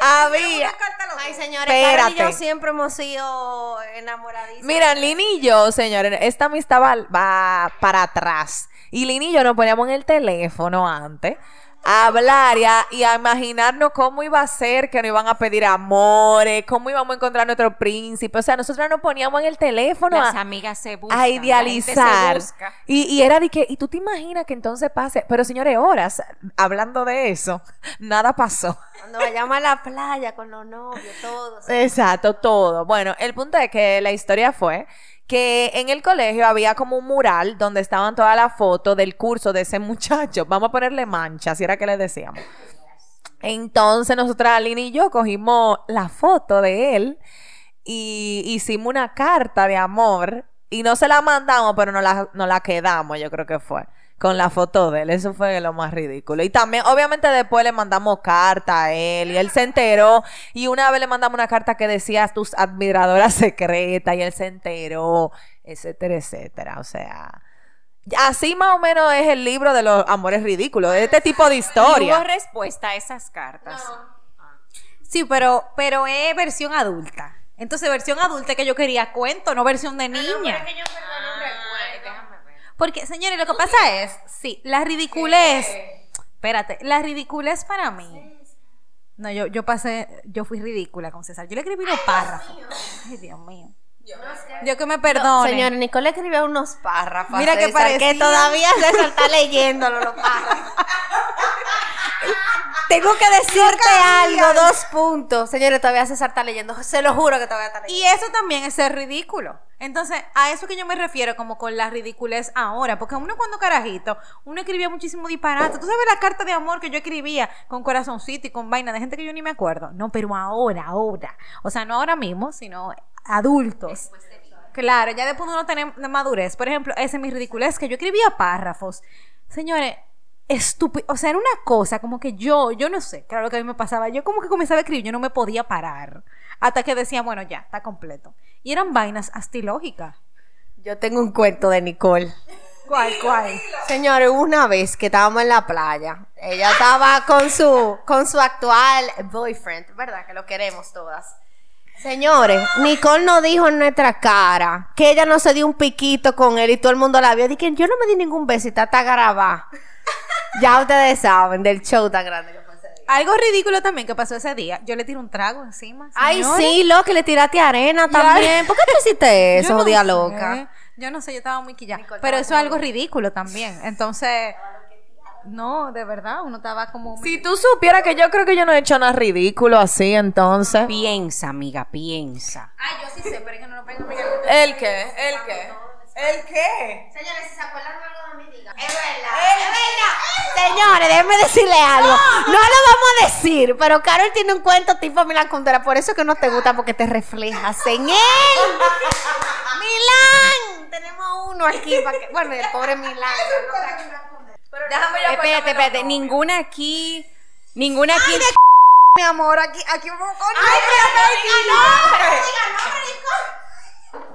Había. Ay, señores, Espérate. Y yo siempre hemos sido enamoradísimos. Mira, Lini y yo, señores, esta amistad va, va para atrás. Y Lini y yo nos poníamos en el teléfono antes a hablar y a, y a imaginarnos cómo iba a ser, que nos iban a pedir amores, cómo íbamos a encontrar nuestro príncipe. O sea, nosotros nos poníamos en el teléfono Las a, amigas se buscan. a la gente se idealizar. busca. Y, y era de que, y tú te imaginas que entonces pase, pero señores, horas hablando de eso, nada pasó. Cuando vayamos a la playa con los novios, todos. Exacto, todo. Bueno, el punto es que la historia fue que en el colegio había como un mural donde estaban todas las fotos del curso de ese muchacho. Vamos a ponerle mancha, si era que le decíamos. Entonces nosotras, Aline y yo, cogimos la foto de él y hicimos una carta de amor Y no se la mandamos, pero no la, no la quedamos, yo creo que fue. Con la foto de él, eso fue lo más ridículo. Y también, obviamente, después le mandamos carta a él y él se enteró. Y una vez le mandamos una carta que decía tus admiradoras secretas y él se enteró, etcétera, etcétera. O sea, así más o menos es el libro de los amores ridículos, de este tipo de ¿Y historia. hubo respuesta a esas cartas? Sí, pero, pero es versión adulta. Entonces, versión adulta es que yo quería cuento, no versión de niña. Ver. Porque, señores, lo que pasa es, sí, la ridiculez. Espérate, la ridiculez para mí. No, yo, yo pasé, yo fui ridícula con César. Yo le escribí unos párrafos. Ay, Dios mío. Dios que me perdone. Señor, Nicole escribió unos párrafos. Mira que parecía- que todavía César está leyéndolo los párrafos. Tengo que decirte algo, dos puntos. Señores, todavía César está leyendo. Se lo juro que todavía está leyendo. Y eso también es ser ridículo. Entonces, a eso que yo me refiero como con la ridiculez ahora, porque uno cuando carajito, uno escribía muchísimo disparate. Tú sabes la carta de amor que yo escribía con corazoncito y con vaina de gente que yo ni me acuerdo. No, pero ahora, ahora. O sea, no ahora mismo, sino adultos. Claro, ya después de uno tener madurez. Por ejemplo, ese es mi ridiculez, que yo escribía párrafos. Señores, estúpido. O sea, era una cosa como que yo, yo no sé, claro lo que a mí me pasaba. Yo como que comenzaba a escribir, yo no me podía parar. Hasta que decía, bueno, ya, está completo. Y eran vainas hasta ilógicas. Yo tengo un cuento de Nicole. ¿Cuál, cuál? Señores, una vez que estábamos en la playa. Ella estaba con su, con su actual boyfriend, ¿verdad? Que lo queremos todas. Señores, Nicole nos dijo en nuestra cara que ella no se dio un piquito con él y todo el mundo la vio. Dije, yo no me di ningún beso y está grabada. Ya ustedes saben del show tan grande que fue ese día. Algo ridículo también que pasó ese día. Yo le tiré un trago encima. Ay, señores. sí, lo que le tiraste arena también. ¿Por qué tú hiciste eso, no jodida sé. loca? Yo no sé, yo estaba muy quillada. Pero eso es algo ridículo también. Entonces, no, de verdad, uno estaba como... Si tú supieras que yo creo que yo no he hecho nada ridículo así, entonces. Piensa, amiga, piensa. Ay, yo sí sé, pero es que no lo pego ¿El qué? ¿El qué? ¿El qué? Señores, si se acuerdan algo. Es verdad, es verdad. Señores, déjenme decirle algo. No lo vamos a decir, pero Carol tiene un cuento tipo Milán Kundera. Por eso que no te gusta, porque te reflejas en él. ¡Milán! Tenemos uno aquí. Para que, bueno, el pobre Milán. Déjame Espérate, espérate. Ninguna aquí. Ninguna aquí. Mi amor, aquí, aquí vamos con...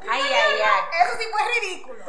Ay, ay, ay. Eso sí fue ridículo.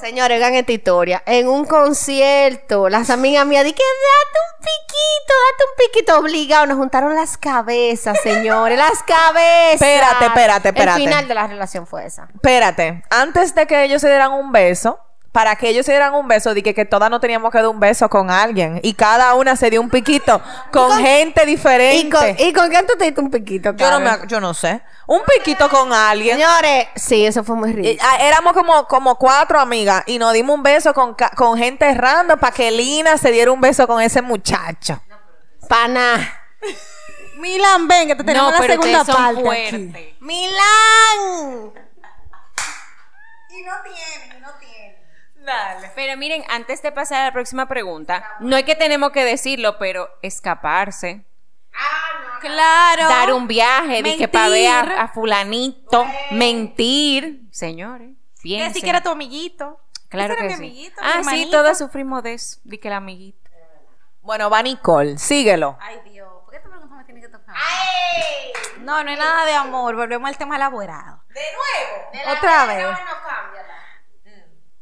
Señores, oigan esta historia. En un concierto, las amigas mías dijeron, date un piquito, date un piquito. Obligado, nos juntaron las cabezas, señores, las cabezas. Espérate, espérate, espérate. El final de la relación fue esa. Espérate, antes de que ellos se dieran un beso, para que ellos se dieran un beso, dije que todas no teníamos que dar un beso con alguien. Y cada una se dio un piquito con, gente ¿Y diferente. con, ¿Y con quién tú te diste un piquito, yo, no me, yo no sé. Un piquito con alguien. Señores, sí, eso fue muy Y, ridículo. ah, éramos como, como cuatro amigas y nos dimos un beso con, con gente random para que Lina se diera un beso con ese muchacho. Pana. Milan, ven, que te tenemos No, la segunda parte. ¡Milán! Y no tiene, y no tiene. Dale. Pero miren, antes de pasar a la próxima pregunta, no es que tenemos que decirlo, pero escaparse, Claro. dar un viaje, de que para ver a, a fulanito, mentir, señores, Que piensen. sí que era tu amiguito. Claro que era mi sí. amiguito, mi ah, sí, todas sufrimos de eso, di que el amiguito. Bueno, va Nicole, síguelo. Ay, Dios. ¿Por qué esta pregunta me tiene que tocar? No, no es nada de amor. Volvemos al tema elaborado. De nuevo. Otra vez.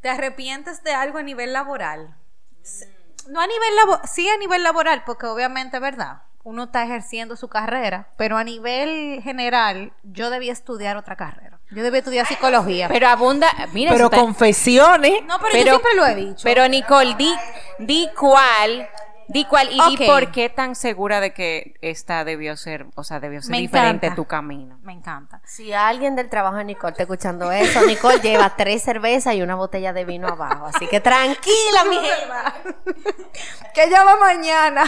¿Te arrepientes de algo a nivel laboral? S- No a nivel laboral, sí a nivel laboral, porque obviamente, ¿verdad? Uno está ejerciendo su carrera, pero a nivel general, yo debía estudiar otra carrera. Yo debía estudiar psicología. Pero abunda, mira, Pero confesiones. no, pero, yo siempre lo he dicho. Pero Nicole, di, di cuál, di cuál y di por qué tan segura de que esta debió ser, o sea, debió ser Me diferente encanta. tu camino. Me encanta. Si alguien del trabajo de Nicole está escuchando eso, Nicole lleva tres cervezas y una botella de vino abajo. Así que tranquila, mi gente. que ya va mañana.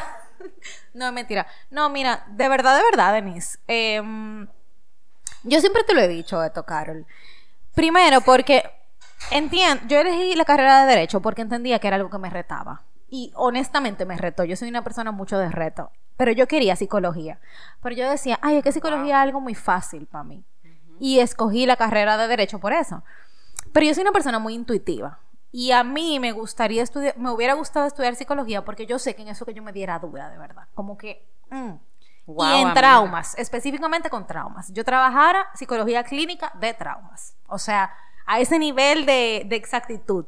No, es mentira. No, mira, de verdad, de verdad, Denise. em, yo siempre te lo he dicho esto, Carol. Primero, porque entiendo, yo elegí la carrera de Derecho porque entendía que era algo que me retaba. Y honestamente me retó. Yo soy una persona mucho de reto. Pero yo quería psicología. Pero yo decía, ay, es que psicología es algo muy fácil para mí. Y escogí la carrera de derecho por eso. Pero yo soy una persona muy intuitiva. Y a mí me gustaría estudiar, me hubiera gustado estudiar psicología porque yo sé que en eso que yo me diera duda, de verdad. Como que... mm. Y en amiga. traumas, específicamente con traumas. Yo trabajara psicología clínica de traumas. O sea, a ese nivel de, de exactitud.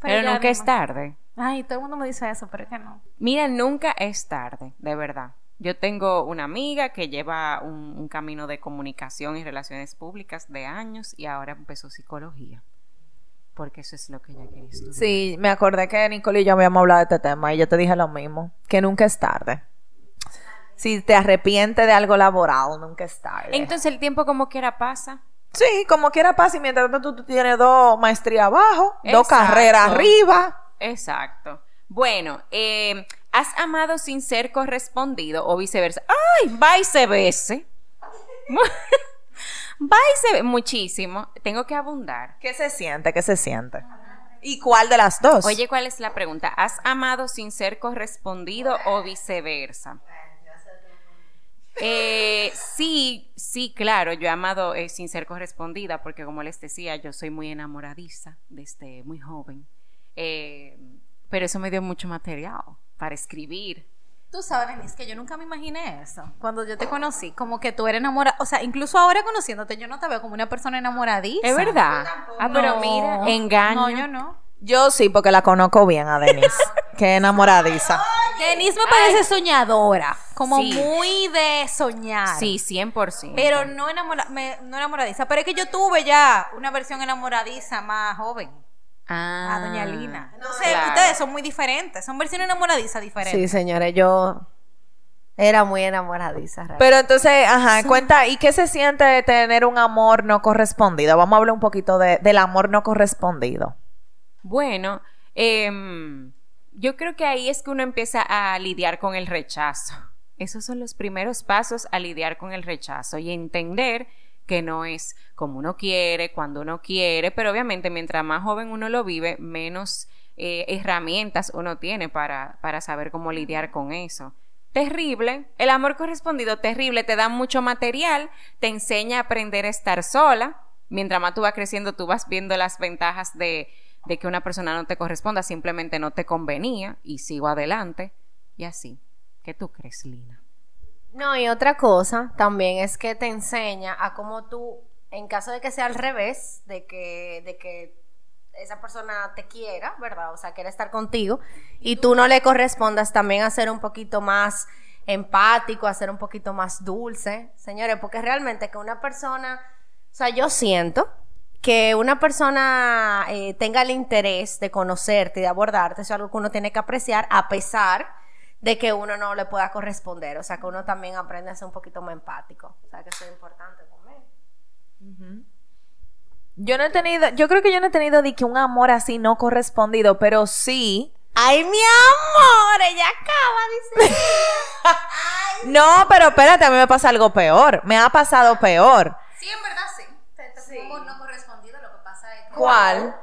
Pero ya nunca no es tarde. Ay, todo el mundo me dice eso, pero es que no. Mira, nunca es tarde, de verdad. Yo tengo una amiga que lleva un, un camino de comunicación y relaciones públicas de años y ahora empezó psicología. Porque eso es lo que ella quería estudiar. Sí, me acordé que Nicole y yo habíamos hablado de este tema y yo te dije lo mismo, que nunca es tarde. Si te arrepientes de algo laboral, nunca es tarde. Entonces el tiempo como quiera pasa. sí, como quiera pasa y mientras tanto tú, tú tienes dos maestrías abajo, dos carreras arriba. Exacto. Bueno, eh, ¿has amado sin ser correspondido o viceversa? ¡Ay! Viceversa. Viceversa. Muchísimo. Tengo que abundar. ¿Qué se siente? ¿Qué se siente? ¿Y cuál de las dos? Oye, ¿cuál es la pregunta? ¿Has amado sin ser correspondido o viceversa? Eh, sí, sí, claro, yo he amado eh, sin ser correspondida porque como les decía, yo soy muy enamoradiza desde muy joven. Eh, pero eso me dio mucho material para escribir. Tú sabes, Denise, que yo nunca me imaginé eso. Cuando yo te conocí, como que tú eres enamorada. O sea, incluso ahora conociéndote, yo no te veo como una persona enamoradiza. ¿Es verdad? Ah, pero No. mira, engaño. No, yo no. Yo sí, porque la conozco bien a Denise. que enamoradiza. Denise me parece soñadora. Como Sí. muy de soñar. Sí, 100%. Pero no, enamora, me- no enamoradiza. Pero es que yo tuve ya una versión enamoradiza más joven. Ah, A Doña Lina. Entonces, claro. ustedes son muy diferentes. Son versiones enamoradizas diferentes. Sí, señores, yo era muy enamoradiza. realmente. Pero entonces, ajá, cuenta, ¿y qué se siente tener un amor no correspondido? Vamos a hablar un poquito de- del amor no correspondido. Bueno, em, yo creo que ahí es que uno empieza a lidiar con el rechazo. Esos son los primeros pasos a lidiar con el rechazo y entender que no es como uno quiere, cuando uno quiere, pero obviamente mientras más joven uno lo vive, menos eh, herramientas uno tiene para, para saber cómo lidiar con eso. Terrible, el amor correspondido, terrible, te da mucho material, te enseña a aprender a estar sola. Mientras más tú vas creciendo, tú vas viendo las ventajas de, de que una persona no te corresponda, simplemente no te convenía y sigo adelante. Y así. ¿Qué tú crees, Lina? No, y otra cosa también es que te enseña a cómo tú, en caso de que sea al revés, de que, de que esa persona te quiera, ¿verdad? O sea, quiere estar contigo, y tú no le correspondas también a ser un poquito más empático, a ser un poquito más dulce, señores, porque realmente que una persona, o sea, yo siento que una persona eh, tenga el interés de conocerte y de abordarte, eso es algo que uno tiene que apreciar, a pesar de que uno no le pueda corresponder. O sea, que uno también aprende a ser un poquito más empático. O sea, que eso es importante también. Yo no he tenido, yo creo que yo no he tenido de que un amor así no correspondido, pero sí. ¡Ay, mi amor! Ella acaba, dice. No, pero espérate, a mí me pasa algo peor. Me ha pasado peor. Sí, en verdad sí. Te, pongo no correspondido, lo que pasa es que... ¿Cuál?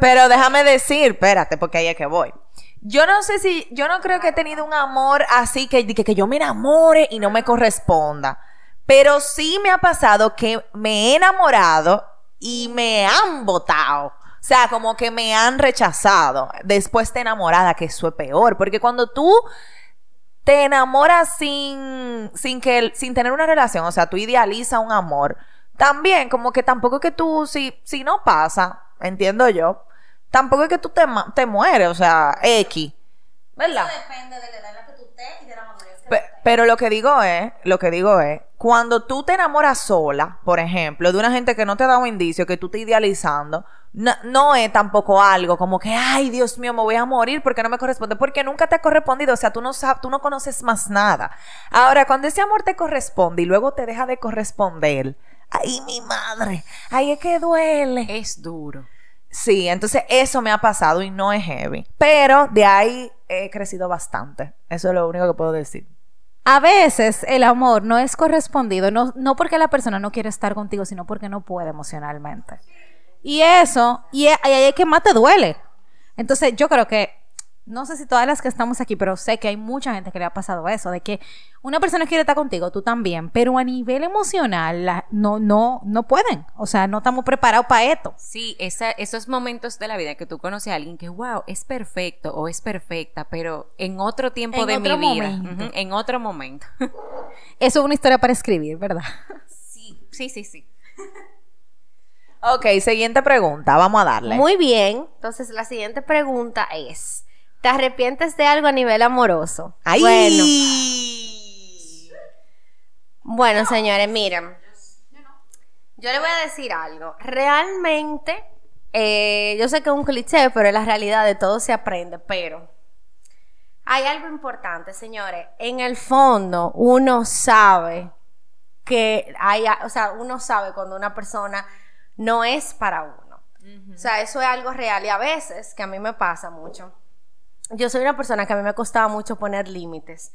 Pero déjame decir, espérate, porque ahí es que voy. Yo no sé si, yo no creo que he tenido un amor así que, que, que yo me enamore y no me corresponda. Pero sí me ha pasado que me he enamorado y me han votado. O sea, como que me han rechazado después de enamorada, que eso es peor. Porque cuando tú te enamoras sin, sin, que, sin tener una relación, o sea, tú idealizas un amor, también como que tampoco que tú, si, si no pasa, entiendo yo, tampoco es que tú te, te mueres, o sea, X. ¿Verdad? depende de la edad en la que tú estés y de la madurez que Pe- pero lo que digo es, lo que digo es, cuando tú te enamoras sola, por ejemplo, de una gente que no te ha dado un indicio, que tú estás idealizando, no, no es tampoco algo como que, ay, Dios mío, me voy a morir porque no me corresponde, porque nunca te ha correspondido, o sea, tú no sabes, tú no conoces más nada. Ahora, cuando ese amor te corresponde y luego te deja de corresponder, ay, mi madre, ay, es que duele. Es duro. Sí, entonces eso me ha pasado y no es heavy. Pero de ahí he crecido bastante. Eso es lo único que puedo decir. A veces el amor no es correspondido, no, no porque la persona no quiere estar contigo, sino porque no puede emocionalmente. Y eso, y ahí es que más te duele. Entonces yo creo que no sé si todas las que estamos aquí, pero sé que hay mucha gente que le ha pasado eso, de que una persona quiere estar contigo, tú también, pero a nivel emocional la- no, no, no pueden. O sea, no estamos preparados para esto. Sí, esa- esos momentos de la vida que tú conoces a alguien que, wow, es perfecto o es perfecta, pero en otro tiempo En de otro mi vida, en otro momento. Eso es una historia para escribir, ¿verdad? sí, sí, sí, sí. Ok, siguiente pregunta. Vamos a darle. Muy bien. Entonces, la siguiente pregunta es: ¿Te arrepientes de algo a nivel amoroso? ¡Ay! Bueno, bueno, señores, miren. Yo le voy a decir algo. Realmente, eh, yo sé que es un cliché, pero es la realidad de todo se aprende. Pero hay algo importante, señores. En el fondo, uno sabe que hay, o sea, uno sabe cuando una persona no es para uno. O sea, eso es algo real y a veces, que a mí me pasa mucho, yo soy una persona que a mí me costaba mucho poner límites.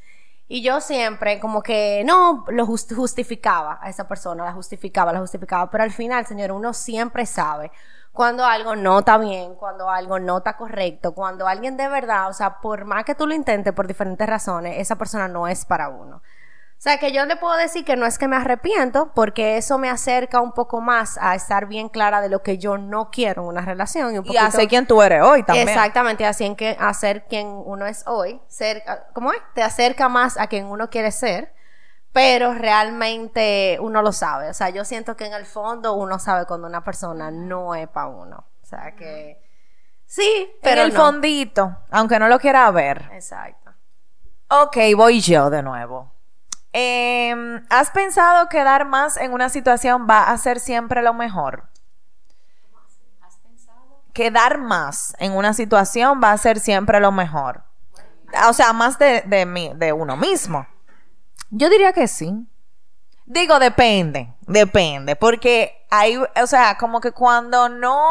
Y yo siempre como que no lo just- justificaba a esa persona, la justificaba, la justificaba, pero al final, señor, uno siempre sabe cuando algo no está bien, cuando algo no está correcto, cuando alguien de verdad, o sea, por más que tú lo intentes por diferentes razones, esa persona no es para uno. O sea, que yo le puedo decir que no es que me arrepiento, porque eso me acerca un poco más a estar bien clara de lo que yo no quiero en una relación. Y, un Y poquito- hace quién tú eres hoy también. Exactamente, así en que hacer quien uno es hoy, ser, ¿cómo es? Te acerca más a quien uno quiere ser, pero realmente uno lo sabe. O sea, yo siento que en el fondo uno sabe cuando una persona no es para uno. O sea que sí, pero Pero el no. fondito, aunque no lo quiera ver. Exacto. Ok, voy yo de nuevo. Em, ¿Has pensado que dar más en una situación va a ser siempre lo mejor? Que dar más en una situación va a ser siempre lo mejor. O sea, más de, de uno mismo. Yo diría que sí. Digo, depende, depende, porque hay, o sea, como que cuando no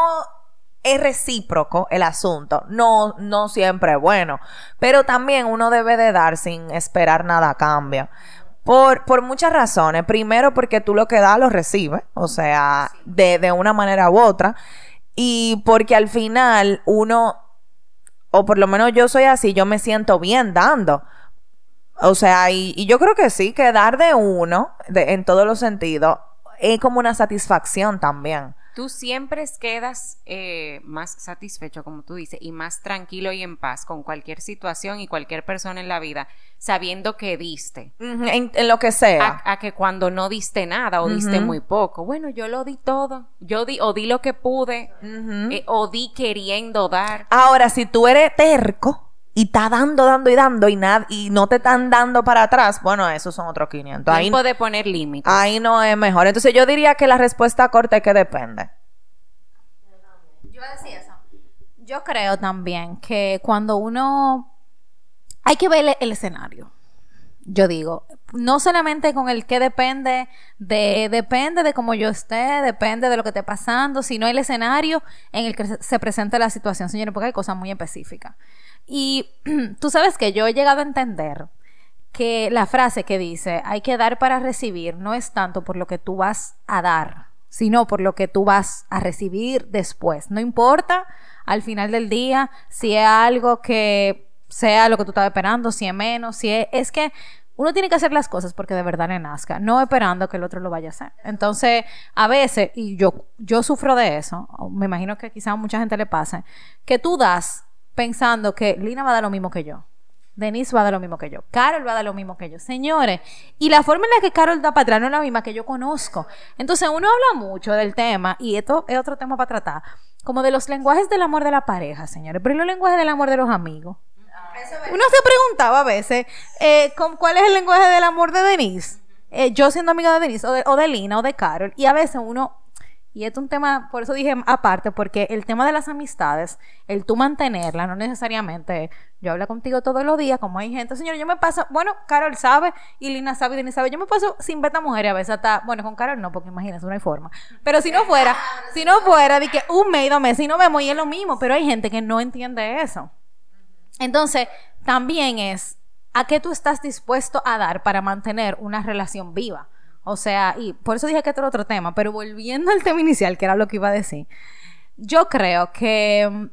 es recíproco el asunto, no, no siempre es bueno, pero también uno debe de dar sin esperar nada a cambio. Por, por muchas razones. Primero, porque tú lo que das lo recibes, o sea, de, de una manera u otra. Y porque al final uno, o por lo menos yo soy así, yo me siento bien dando. O sea, y, y yo creo que sí, que dar de uno, de- en todos los sentidos, es como una satisfacción también. Tú siempre quedas eh, más satisfecho, como tú dices, y más tranquilo y en paz con cualquier situación y cualquier persona en la vida, sabiendo que diste. En, en lo que sea. A, a que cuando no diste nada o diste muy poco. Bueno, yo lo di todo. Yo di, o di lo que pude, eh, o di queriendo dar. Ahora, si tú eres terco y está dando, dando y dando y, nada, y no te están dando para atrás, bueno, esos son otros 500. Ahí, Tiempo de poner límites. ahí no es mejor. Entonces yo diría que la respuesta corta es que depende. Yo decía eso. Yo creo también que cuando uno hay que ver el, escenario. Yo digo, no solamente con el que depende de depende de cómo yo esté, depende de lo que esté pasando, sino el escenario en el que se- se presenta la situación, señores, porque hay cosas muy específicas. Y tú sabes que yo he llegado a entender que la frase que dice hay que dar para recibir no es tanto por lo que tú vas a dar, sino por lo que tú vas a recibir después. No importa al final del día si es algo que sea lo que tú estabas esperando, si es menos, si es... Es que uno tiene que hacer las cosas porque de verdad le nazca, no esperando que el otro lo vaya a hacer. Entonces, a veces, y yo, yo sufro de eso, me imagino que quizá a mucha gente le pase, que tú das pensando que Lina va a dar lo mismo que yo. Denise va a dar lo mismo que yo. Carol va a dar lo mismo que yo. Señores, y la forma en la que Carol da para atrás no es la misma que yo conozco. Entonces uno habla mucho del tema, y esto es otro tema para tratar, como de los lenguajes del amor de la pareja, señores, pero ¿y los lenguajes del amor de los amigos? Uno se preguntaba a veces, eh, ¿con ¿cuál es el lenguaje del amor de Denise? Eh, yo siendo amiga de Denise, o o de Lina, o de Carol, y a veces uno, y es un tema, por eso dije aparte, porque el tema de las amistades, el tú mantenerla, no necesariamente, yo hablo contigo todos los días, como hay gente, señor, yo me paso, bueno, Carol sabe, y Lina sabe, y Denise sabe, yo me paso sin ver a mujeres a veces hasta, bueno, con Carol no, porque imagínese, no hay forma, pero si no fuera, si no fuera, de que un mes, dos meses, y no vemos, y es lo mismo, pero hay gente que no entiende eso. Entonces, también es a qué tú estás dispuesto a dar para mantener una relación viva. O sea, y por eso dije que este era otro tema, pero volviendo al tema inicial, que era lo que iba a decir, yo creo que mm,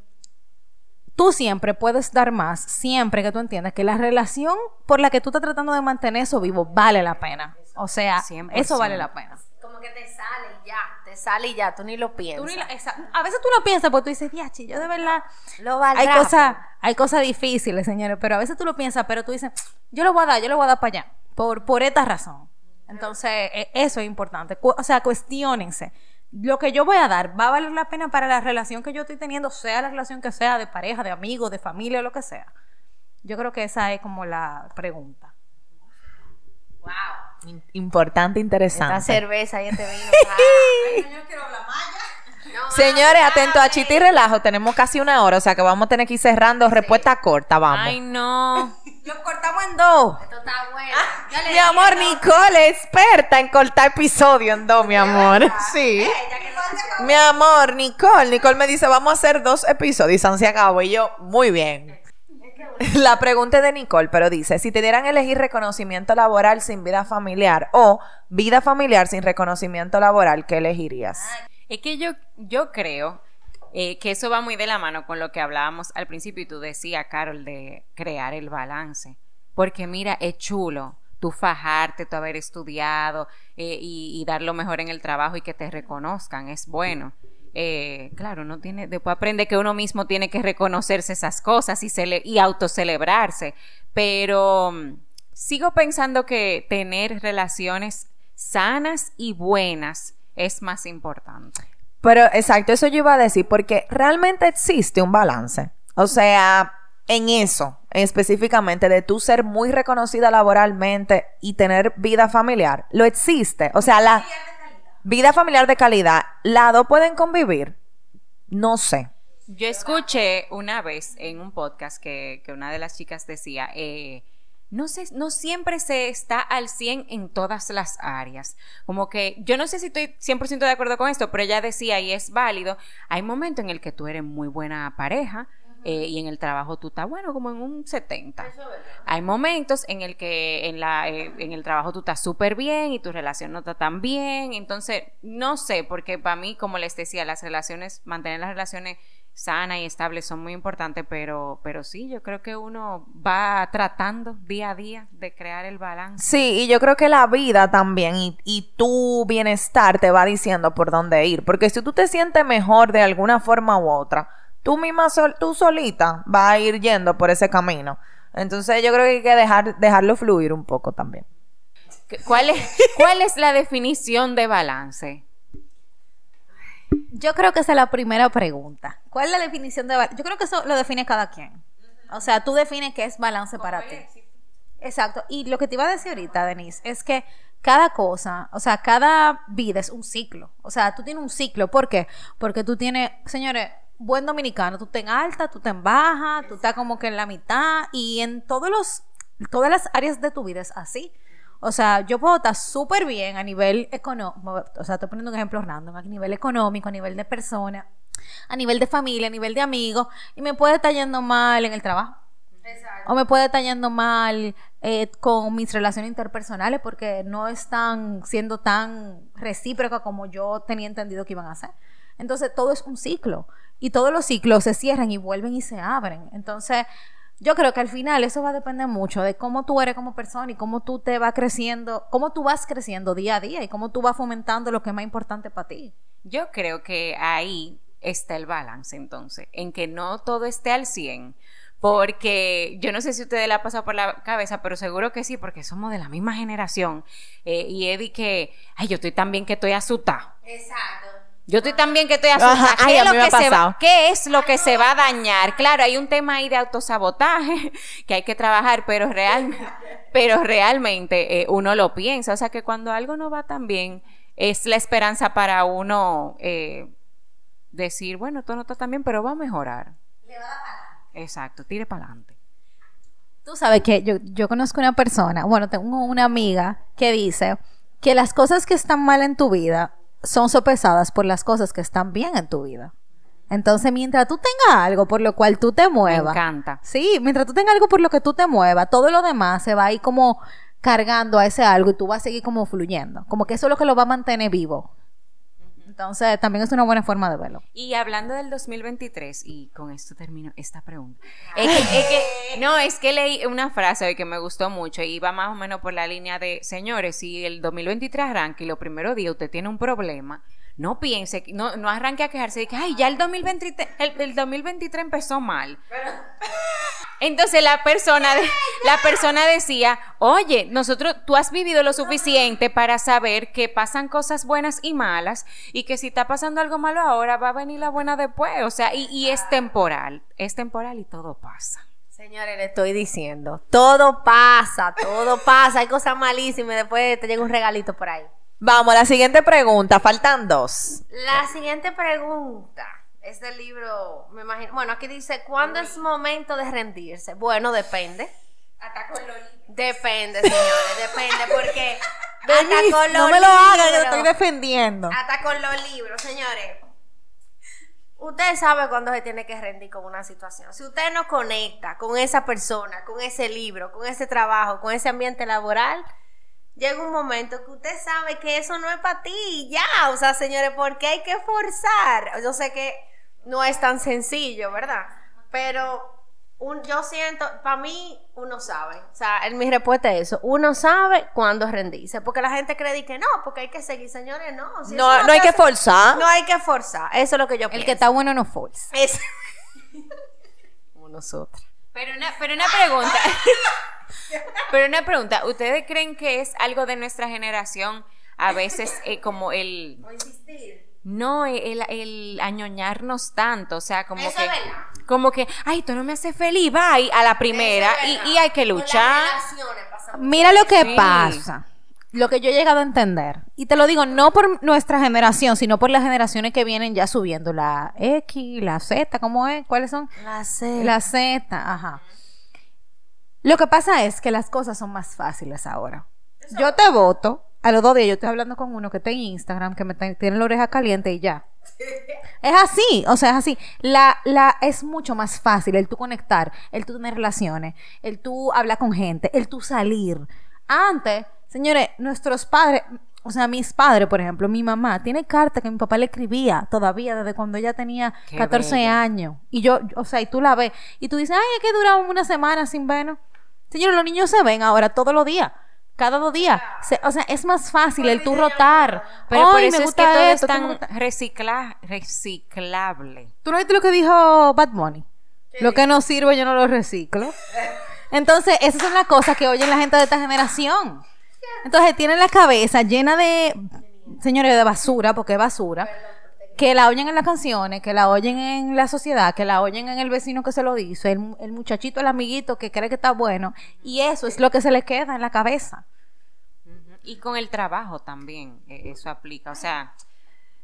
tú siempre puedes dar más, siempre que tú entiendas que la relación por la que tú estás tratando de mantener eso vivo vale la pena. O sea, 100%. eso vale la pena. Como que te sale y ya, te sale y ya, tú ni lo Tú piensas. ni la- esa- a veces tú lo piensas porque tú dices, diachi, yo de verdad... Lo valdrá. Hay cosas, hay cosas difíciles, señores, pero a veces tú lo piensas, pero tú dices, yo lo voy a dar, yo lo voy a dar para allá, por, por esta razón. Entonces, e- eso es importante. O sea, cuestionense. Lo que yo voy a dar, ¿va a valer la pena para la relación que yo estoy teniendo, sea la relación que sea, de pareja, de amigo, de familia, lo que sea? Yo creo que esa es como la pregunta. In- Importante, Esta interesante. cerveza y este vino. No, Señores, atento a chiste y relajo. Tenemos casi una hora, o sea que vamos a tener que ir cerrando. Respuesta corta, vamos. Ay, no. Lo cortamos en dos. Esto está bueno. Ah, Mi amor. Nicole, experta en cortar episodio en dos, mi amor. Sí. No- Mi amor, Nicole. Nicole me dice, vamos a hacer dos episodios y San se acabó. Y yo, muy bien. La pregunta es de Nicole, pero dice, si te dieran elegir reconocimiento laboral sin vida familiar o vida familiar sin reconocimiento laboral, ¿qué elegirías? Es que yo, yo creo eh, que eso va muy de la mano con lo que hablábamos al principio y tú decías, Carol, de crear el balance. Porque mira, es chulo tú fajarte, tú haber estudiado eh, y, dar lo mejor en el trabajo y que te reconozcan, es bueno. Eh, claro, uno tiene, después aprende que uno mismo tiene que reconocerse esas cosas y, y autocelebrarse. Pero mm, sigo pensando que tener relaciones sanas y buenas es más importante. Pero exacto, eso yo iba a decir, porque realmente existe un balance. O sea, en eso, específicamente, de tú ser muy reconocida laboralmente y tener vida familiar, lo existe. O sea, la vida familiar de calidad, ¿las dos pueden convivir? No sé. Yo escuché una vez en un podcast que, que una de las chicas decía, eh, no sé, no siempre se está al 100 en todas las áreas. Como que yo no sé si estoy 100% de acuerdo con esto, pero ella decía, y es válido, hay momentos en el que tú eres muy buena pareja eh, y en el trabajo tú estás bueno como en un 70. Hay momentos en el que en, la, eh, en el trabajo tú estás súper bien y tu relación no está tan bien. Entonces, no sé, porque para mí, como les decía, las relaciones, mantener las relaciones sanas y estables son muy importantes, pero, pero sí, yo creo que uno va tratando día a día de crear el balance. Sí, y yo creo que la vida también y, y tu bienestar te va diciendo por dónde ir. Porque si tú te sientes mejor de alguna forma u otra, tú misma, sol- tú solita, vas a ir yendo por ese camino. Entonces yo creo que hay que dejar, dejarlo fluir un poco también. ¿Qué- ¿Cuál es, ¿Cuál es la definición de balance? Yo creo que esa es la primera pregunta. ¿Cuál es la definición de balance? Yo creo que eso lo define cada quien. O sea, tú defines qué es balance para ti. Exacto. Y lo que te iba a decir ahorita, Denise, es que cada cosa, o sea, cada vida es un ciclo. O sea, tú tienes un ciclo. ¿Por qué? Porque tú tienes, señores, buen dominicano, tú estás en alta, tú estás en baja, tú estás como que en la mitad y en todos los, todas las áreas de tu vida es así. O sea, yo puedo estar súper bien a nivel económico, o sea, estoy poniendo un ejemplo random, a nivel económico, a nivel de persona, a nivel de familia, a nivel de amigos, y me puede estar yendo mal en el trabajo. O me puede estar yendo mal eh, con mis relaciones interpersonales porque no están siendo tan recíprocas como yo tenía entendido que iban a ser. Entonces, todo es un ciclo. Y todos los ciclos se cierran y vuelven y se abren. Entonces, yo creo que al final eso va a depender mucho de cómo tú eres como persona y cómo tú te vas creciendo, cómo tú vas creciendo día a día y cómo tú vas fomentando lo que es más importante para ti. Yo creo que ahí está el balance entonces, en que no todo esté al 100, porque yo no sé si ustedes la ha pasado por la cabeza, pero seguro que sí, porque somos de la misma generación. Eh, y Eddie que, ay, yo estoy tan bien que estoy asustada. Exacto. Yo estoy tan bien que estoy asustada. Ajá, ¿Qué, a es lo que se va, pasado. ¿Qué es lo que se va a dañar? Claro, hay un tema ahí de autosabotaje que hay que trabajar, pero, real, pero realmente eh, uno lo piensa. O sea que cuando algo no va tan bien, es la esperanza para uno eh, decir, bueno, todo no está tan bien, pero va a mejorar. Exacto, tire para adelante. Tú sabes que yo, yo conozco una persona, bueno, tengo una amiga que dice que las cosas que están mal en tu vida son sopesadas por las cosas que están bien en tu vida. Entonces, mientras tú tengas algo por lo cual tú te Me muevas. encanta. Sí, mientras tú tengas algo por lo que tú te muevas, todo lo demás se va a ir como cargando a ese algo y tú vas a seguir como fluyendo. Como que eso es lo que lo va a mantener vivo. Entonces, también es una buena forma de verlo. Y hablando del 2023, y con esto termino esta pregunta. Es que, es que- no, es que leí una frase hoy que me gustó mucho y va más o menos por la línea de, señores, si el 2023 arranca y los primeros días usted tiene un problema, no piense, no, no arranque a quejarse de que, ay, ya el 2023, el, el 2023 empezó mal. Entonces la persona, de- la persona decía, oye, nosotros, tú has vivido lo suficiente para saber que pasan cosas buenas y malas y que si está pasando algo malo ahora va a venir la buena después. O sea, y, y es temporal, es temporal y todo pasa. Señores, le estoy diciendo, todo pasa, todo pasa, hay cosas malísimas y después te llega un regalito por ahí. Vamos, la siguiente pregunta. Faltan dos. La siguiente pregunta es del libro, me imagino, bueno, aquí dice, ¿cuándo es momento de rendirse? Bueno, depende. Depende, señores, depende, porque hasta con los no me lo hagas, que libros- estoy defendiendo. Hasta con los libros, señores. Usted sabe cuándo se tiene que rendir con una situación. Si usted no conecta con esa persona, con ese libro, con ese trabajo, con ese ambiente laboral, llega un momento que usted sabe que eso no es para ti. y Ya, o sea, señores, porque hay que forzar. Yo sé que no es tan sencillo, ¿verdad? Pero un- yo siento, para mí, uno sabe. O sea, en mi respuesta es eso. Uno sabe cuándo rendirse. Porque la gente cree que no, porque hay que seguir, señores, no. si No, no hay que forzar. No hay que forzar. Eso es lo que yo El pienso. que está bueno no force. Es- Como nosotros. Pero una, pero una pregunta. pero una pregunta. ¿Ustedes creen que es algo de nuestra generación a veces eh, como el... No, el, el añoñarnos tanto, o sea, como Eso que... es. Como que, ay, tú no me haces feliz, bye, a la primera, es y, hay que luchar. Mira lo que Sí. pasa. Lo que yo he llegado a entender. Y te lo digo no por nuestra generación, sino por las generaciones que vienen ya subiendo. La X, la Z, ¿cómo es? ¿Cuáles son? La C. La Z, ajá. Lo que pasa es que las cosas son más fáciles ahora. Yo te voto, a los dos días yo estoy hablando con uno que está en Instagram, que me tiene la oreja caliente y ya. Es así, o sea, es así. La, la, es mucho más fácil el tú conectar, el tú tener relaciones, el tú hablar con gente, el tú salir. Antes, señores, nuestros padres, o sea, mis padres, por ejemplo, mi mamá, tiene carta que mi papá le escribía todavía desde cuando ella tenía Qué 14 bella. años. Y yo, o sea, y tú la ves, y tú dices, ay, es que duramos una semana sin vernos. Señores, los niños se ven ahora todos los días. Cada dos días. Se- o sea, es más fácil el tú rotar. Pero por eso me es que gusta todo es esto, me tan gusta- recicla, reciclable. ¿Tú no viste lo que dijo Bad Bunny? Lo que no sirve yo no lo reciclo. Entonces, esas son las cosas que oyen la gente de esta generación. Entonces, tienen la cabeza llena de, señores, de basura, porque es basura, que la oyen en las canciones, que la oyen en la sociedad, que la oyen en el vecino que se lo dice, el, el muchachito, el amiguito que cree que está bueno, y eso es lo que se le queda en la cabeza. Y con el trabajo también, eh, eso aplica. O sea,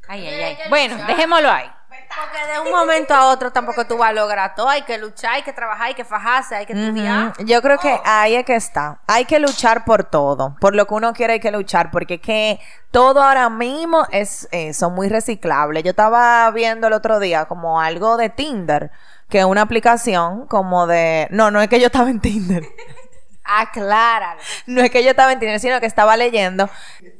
ay, ay, ay. Bueno, dejémoslo ahí. Porque de un momento a otro tampoco tú vas a lograr todo. Hay que luchar, hay que trabajar, hay que fajarse, hay que estudiar. Yo creo que ahí es que está. Hay que luchar por todo. Por lo que uno quiere hay que luchar. Porque que todo ahora mismo es eso, muy reciclable. Yo estaba viendo el otro día como algo de Tinder. Que es una aplicación como de... No, no es que yo estaba en Tinder. Acláralo. No es que yo estaba en Tinder, sino que estaba leyendo.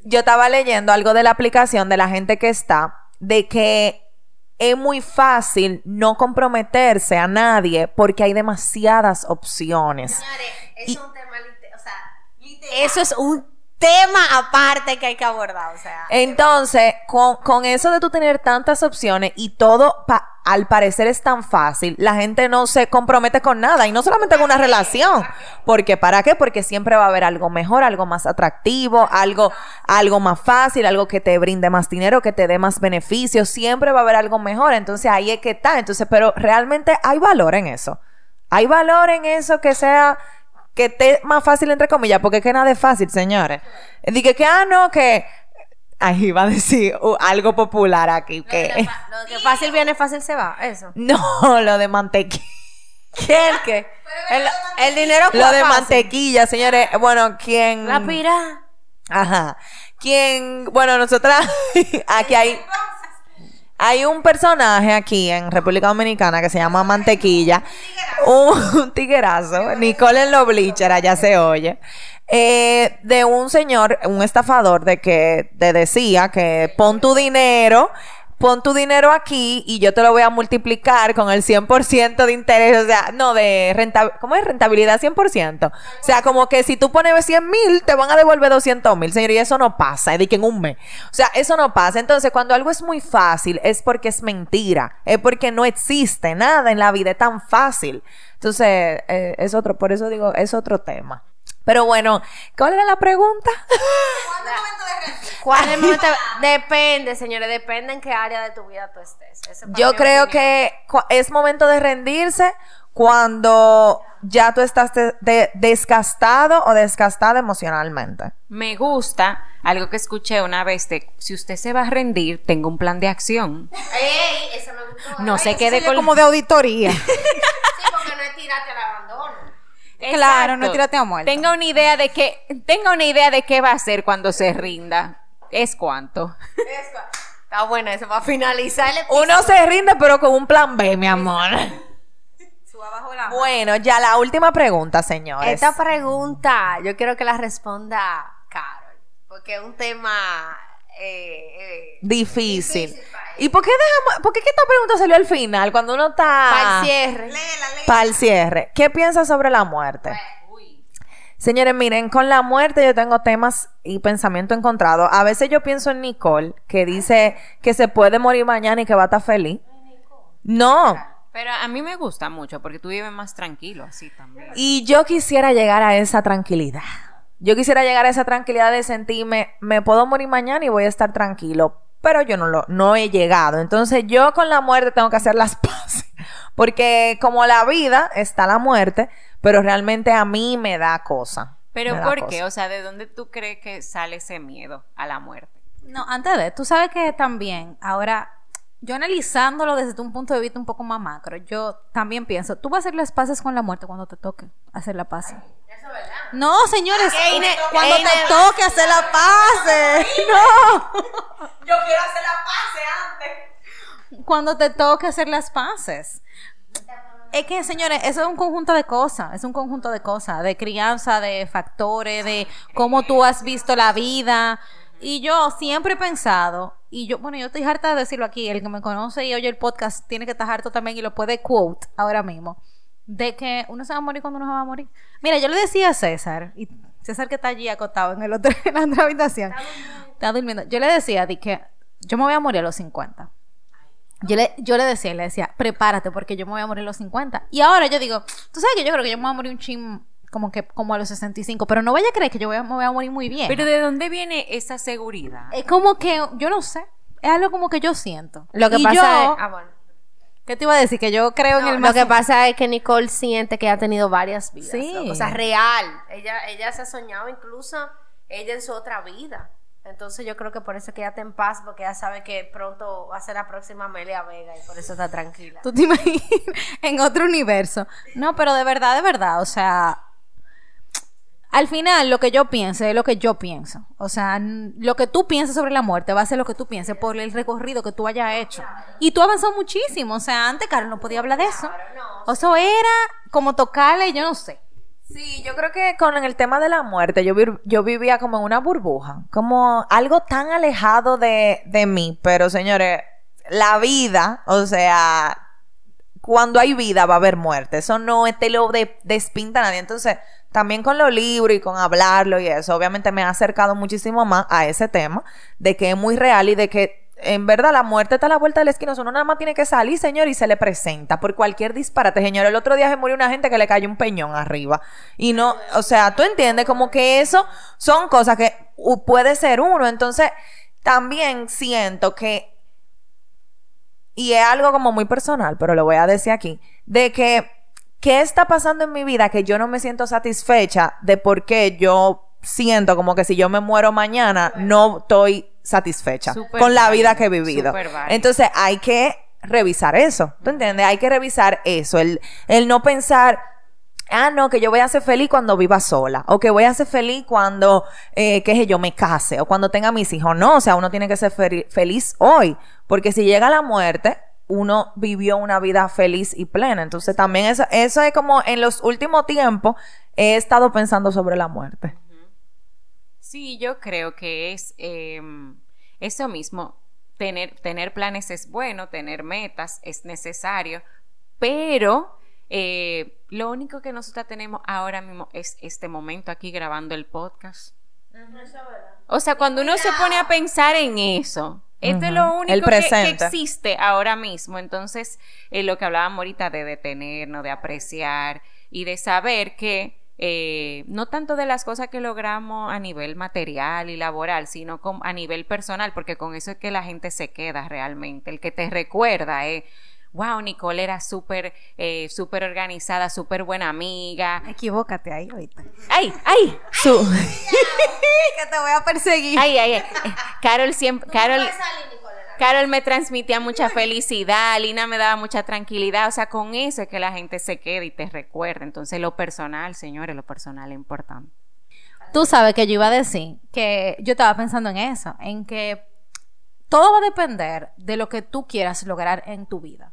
Yo estaba leyendo algo de la aplicación de la gente que está, de que es muy fácil no comprometerse a nadie porque hay demasiadas opciones. Señores, Y- es un tema, o sea, eso es un tema aparte que hay que abordar, o sea. Entonces, con, con eso de tú tener tantas opciones y todo pa- al parecer es tan fácil, la gente no se compromete con nada y no solamente con una relación. Porque ¿para qué? Porque siempre va a haber algo mejor, algo más atractivo, algo, algo más fácil, algo que te brinde más dinero, que te dé más beneficios. Siempre va a haber algo mejor. Entonces ahí es que está. Entonces, pero realmente hay valor en eso. Hay valor en eso que sea que esté más fácil entre comillas, porque es que nada es fácil, señores. Dije que, ah, no, que ahí iba a decir uh, algo popular aquí, que Lo que fácil viene, fácil se va, eso. no, lo de mantequilla. ¿Qué el qué? El, el dinero Lo de fácil. mantequilla, señores. Bueno, quien La pira. Ajá. Quien, bueno, nosotras aquí hay Hay un personaje aquí en República Dominicana que se llama Mantequilla. Un, tiguerazo. Nicole en los bleachers, allá se oye. eh, de un señor, un estafador, de que te decía que pon tu dinero pon tu dinero aquí y yo te lo voy a multiplicar con el 100% de interés, o sea, no, de rentabilidad, ¿cómo es? Rentabilidad 100%. O sea, como que si tú pones 100 mil, te van a devolver 200 mil, señor, y eso no pasa, es que en un mes. O sea, eso no pasa. Entonces, cuando algo es muy fácil, es porque es mentira, es porque no existe nada en la vida, es tan fácil. Entonces, eh, es otro, por eso digo, es otro tema. Pero bueno, ¿cuál era la pregunta? ¿Cuál es el momento? Depende, señores, depende en qué área de tu vida tú estés. Yo creo opinión. que es momento de rendirse cuando ya tú estás de- de- desgastado o desgastada emocionalmente. Me gusta algo que escuché una vez de si usted se va a rendir, tengo un plan de acción. ¡Ey! Esa me gustó. No Ay, se eso quede con como de auditoría. Sí, porque no es tirarte al abandono. Claro, no tírate a muerto. Tenga una idea de que, tenga una idea de qué va a hacer cuando se rinda. Es cuánto. Está buena eso para finalizar el episodio. Uno se rinde, pero con un plan B, mi amor. Bueno, ya la última pregunta, señores. Esta pregunta yo quiero que la responda Carol, porque es un tema... Eh, eh, Difícil. ¿Y por qué dejamos, por qué que esta pregunta salió al final cuando uno está para el cierre. para el cierre? ¿Qué piensas sobre la muerte? Señores, miren, con la muerte yo tengo temas y pensamiento encontrado. A veces yo pienso en Nicole, que dice que se puede morir mañana y que va a estar feliz. No. Pero a mí me gusta mucho porque tú vives más tranquilo así también. Y yo quisiera llegar a esa tranquilidad. Yo quisiera llegar a esa tranquilidad de sentirme, me puedo morir mañana y voy a estar tranquilo. Pero yo no lo, no he llegado. Entonces yo con la muerte tengo que hacer las paces. Porque como la vida está la muerte, pero realmente a mí me da cosa. Pero ¿por cosa. qué? O sea, ¿de dónde tú crees que sale ese miedo a la muerte? No, antes de, tú sabes que también, ahora, yo analizándolo desde un punto de vista un poco más macro, yo también pienso, tú vas a hacer las paces con la muerte cuando te toque hacer la paz. No, señores, cuando te toque hacer la paz. No. Yo quiero hacer la pase antes. Cuando te toque hacer las paces. Es que, señores, eso es un conjunto de cosas, es un conjunto de cosas, de crianza, de factores, de cómo tú has visto la vida. Y yo siempre he pensado, y yo, bueno, yo estoy harta de decirlo aquí, el que me conoce y oye el podcast tiene que estar harto también y lo puede quote ahora mismo, de que uno se va a morir cuando uno se va a morir. Mira, yo le decía a César, y César que está allí acostado en, el otro, en la otra habitación, está durmiendo, yo le decía de que yo me voy a morir a los 50. Yo le, yo le decía, le decía, prepárate porque yo me voy a morir a los 50. Y ahora yo digo, tú sabes que yo creo que yo me voy a morir un chin como que como a los 65, pero no vaya a creer que yo voy a- me voy a morir muy bien. Pero ¿de dónde viene esa seguridad? es como que, yo no sé, es algo como que yo siento. Lo que Y pasa yo- es... Ah, bueno. ¿Qué te iba a decir? Que yo creo en No, el lo más... que pasa es que Nicole siente que ha tenido varias vidas. Sí. loco. O sea, real. Ella, ella se ha soñado incluso ella en su otra vida. Entonces yo creo que por eso es que ella está en paz, porque ella sabe que pronto va a ser la próxima Amelia Vega y por eso está tranquila. ¿Tú te imaginas? en otro universo. No, pero de verdad, de verdad, o sea, al final lo que yo piense es lo que yo pienso. O sea, lo que tú pienses sobre la muerte va a ser lo que tú pienses por el recorrido que tú hayas hecho. Y tú avanzado muchísimo. O sea, antes, Carlos, no podía hablar de eso. O eso era como tocarle, yo no sé. Sí, yo creo que con el tema de la muerte, yo, yo vivía como en una burbuja, como algo tan alejado de, de mí, pero señores, la vida, o sea, cuando hay vida va a haber muerte, eso no te lo de- despinta nadie, entonces también con los libros y con hablarlo y eso, obviamente me ha acercado muchísimo más a ese tema, de que es muy real y de que en verdad la muerte está a la vuelta de la esquina, uno nada más tiene que salir, señor, y se le presenta por cualquier disparate, señor. El otro día se murió una gente que le cayó un peñón arriba. Y no, o sea, tú entiendes como que eso son cosas que puede ser uno. Entonces, también siento que, y es algo como muy personal, pero lo voy a decir aquí, de que, ¿qué está pasando en mi vida que yo no me siento satisfecha de por qué yo siento como que si yo me muero mañana, no estoy satisfecha con la vida que he vivido. Entonces hay que revisar eso, ¿tú entiendes? Hay que revisar eso, el, el no pensar, ah, no, que yo voy a ser feliz cuando viva sola, o que voy a ser feliz cuando, eh, qué sé yo, me case, o cuando tenga mis hijos. No, o sea, uno tiene que ser feliz hoy, porque si llega la muerte, uno vivió una vida feliz y plena. Entonces también eso, eso es como en los últimos tiempos he estado pensando sobre la muerte. Sí, yo creo que es eh, eso mismo. Tener, tener planes es bueno, tener metas es necesario, pero eh, lo único que nosotros tenemos ahora mismo es este momento aquí grabando el podcast. O sea, cuando uno se pone a pensar en eso, esto es lo único que- existe ahora mismo. Entonces, eh, lo que hablábamos ahorita de detenernos, de apreciar y de saber que eh, no tanto de las cosas que logramos a nivel material y laboral, sino con- a nivel personal, porque con eso es que la gente se queda realmente. El que te recuerda es, wow, Nicole era súper, eh, súper organizada, súper buena amiga. Equivócate ahí ahorita. ¡Ay, ay! Su- Que te voy a perseguir. Ay, ay, ay. Carol siempre, Carol, Carol me transmitía mucha felicidad, Lina me daba mucha tranquilidad, o sea, con eso es que la gente se queda y te recuerda. Entonces, lo personal, señores, lo personal es importante. Tú sabes que yo iba a decir que yo estaba pensando en eso, en que todo va a depender de lo que tú quieras lograr en tu vida.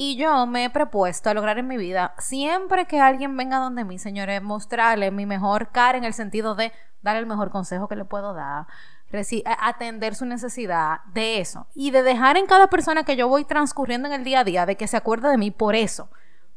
Y yo me he propuesto a lograr en mi vida, siempre que alguien venga donde mí, señores, mostrarle mi mejor cara en el sentido de darle el mejor consejo que le puedo dar, atender su necesidad, de eso. Y de dejar en cada persona que yo voy transcurriendo en el día a día, de que se acuerde de mí por eso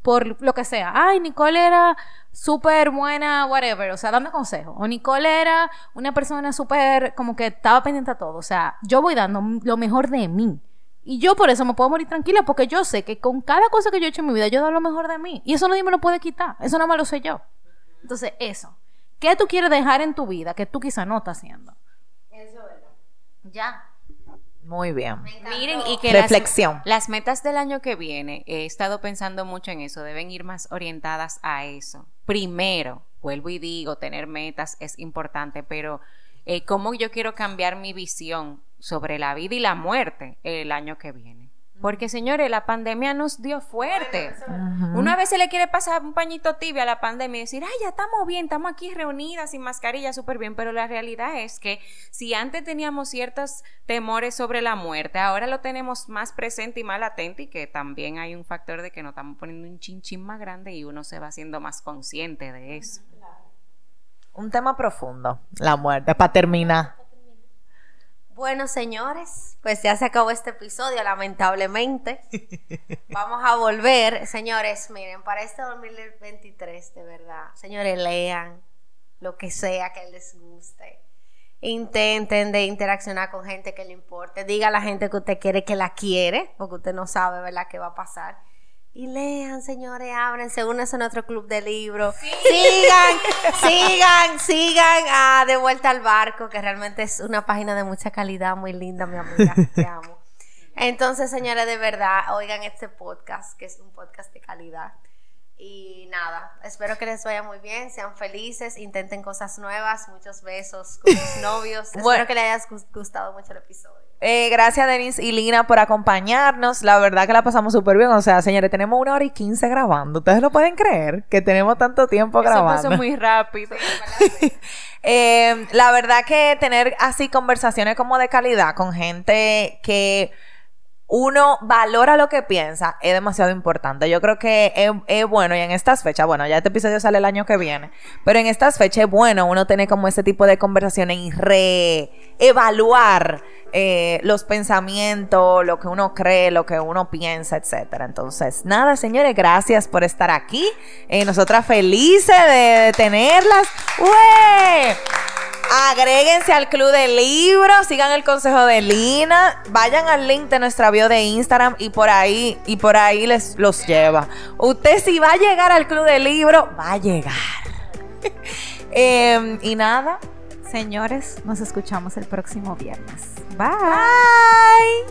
por lo que sea. Ay, Nicole era súper buena, whatever, o sea, dame consejo. O Nicole era una persona súper, como que estaba pendiente a todo. O sea, yo voy dando lo mejor de mí. Y yo por eso me puedo morir tranquila, porque yo sé que con cada cosa que yo he hecho en mi vida, yo doy lo mejor de mí. Y eso nadie me lo puede quitar. Eso nada más lo sé yo. Entonces, eso. ¿Qué tú quieres dejar en tu vida que tú quizá no estás haciendo? Ya. Muy bien. Miren, y que las- Reflexión. Las, metas del año que viene, he estado pensando mucho en eso, deben ir más orientadas a eso. Primero, vuelvo y digo, tener metas es importante, pero eh, cómo yo quiero cambiar mi visión sobre la vida y la muerte el año que viene. Porque, señores, la pandemia nos dio fuerte. Uno a veces le quiere pasar un pañito tibio a la pandemia y decir, ay, ya estamos bien, estamos aquí reunidas sin mascarilla, súper bien, pero la realidad es que si antes teníamos ciertos temores sobre la muerte, ahora lo tenemos más presente y más latente y que también hay un factor de que nos estamos poniendo un chinchín más grande y uno se va haciendo más consciente de eso. Un tema profundo, la muerte, para terminar. Bueno, señores, pues ya se acabó este episodio, lamentablemente. Vamos a volver. Señores, miren, para este 2023, de verdad, señores, lean lo que sea que les guste. Intenten de interaccionar con gente que le importe. Diga a la gente que usted quiere que la quiere, porque usted no sabe, ¿verdad?, qué va a pasar. Y lean, señores, ábrense, únanse a nuestro club de libros. Sigan, sigan, sigan a De Vuelta al Barco, que realmente es una página de mucha calidad, muy linda, mi amiga. Te amo. Entonces, señores, de verdad, oigan este podcast, que es un podcast de calidad. Y nada, espero que les vaya muy bien, sean felices, intenten cosas nuevas, muchos besos con sus novios. Bueno. Espero que les haya gus- gustado mucho el episodio. Eh, gracias, Denise y Lina, por acompañarnos. La verdad que la pasamos súper bien. O sea, señores, tenemos una hora y quince grabando. ¿Ustedes lo pueden creer? Que tenemos tanto tiempo Eso grabando. pasó muy rápido. Eh, la verdad que tener así conversaciones como de calidad con gente que uno valora lo que piensa es demasiado importante. Yo creo que es, bueno y en estas fechas, bueno, ya este episodio sale el año que viene, pero en estas fechas es bueno uno tener como ese tipo de conversaciones y reevaluar eh, los pensamientos, lo que uno cree, lo que uno piensa, etcétera. Entonces, nada, señores, gracias por estar aquí. Eh, nosotras felices de, de tenerlas. ¡Ué! Agréguense al club de libros, sigan el consejo de Lina, vayan al link de nuestra bio de Instagram y por ahí y por ahí les los lleva. Usted si va a llegar al club de libros, va a llegar. Em, y nada, Señores, nos escuchamos el próximo viernes. Bye.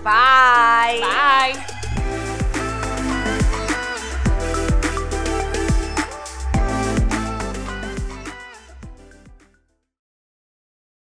bye. Bye. Bye.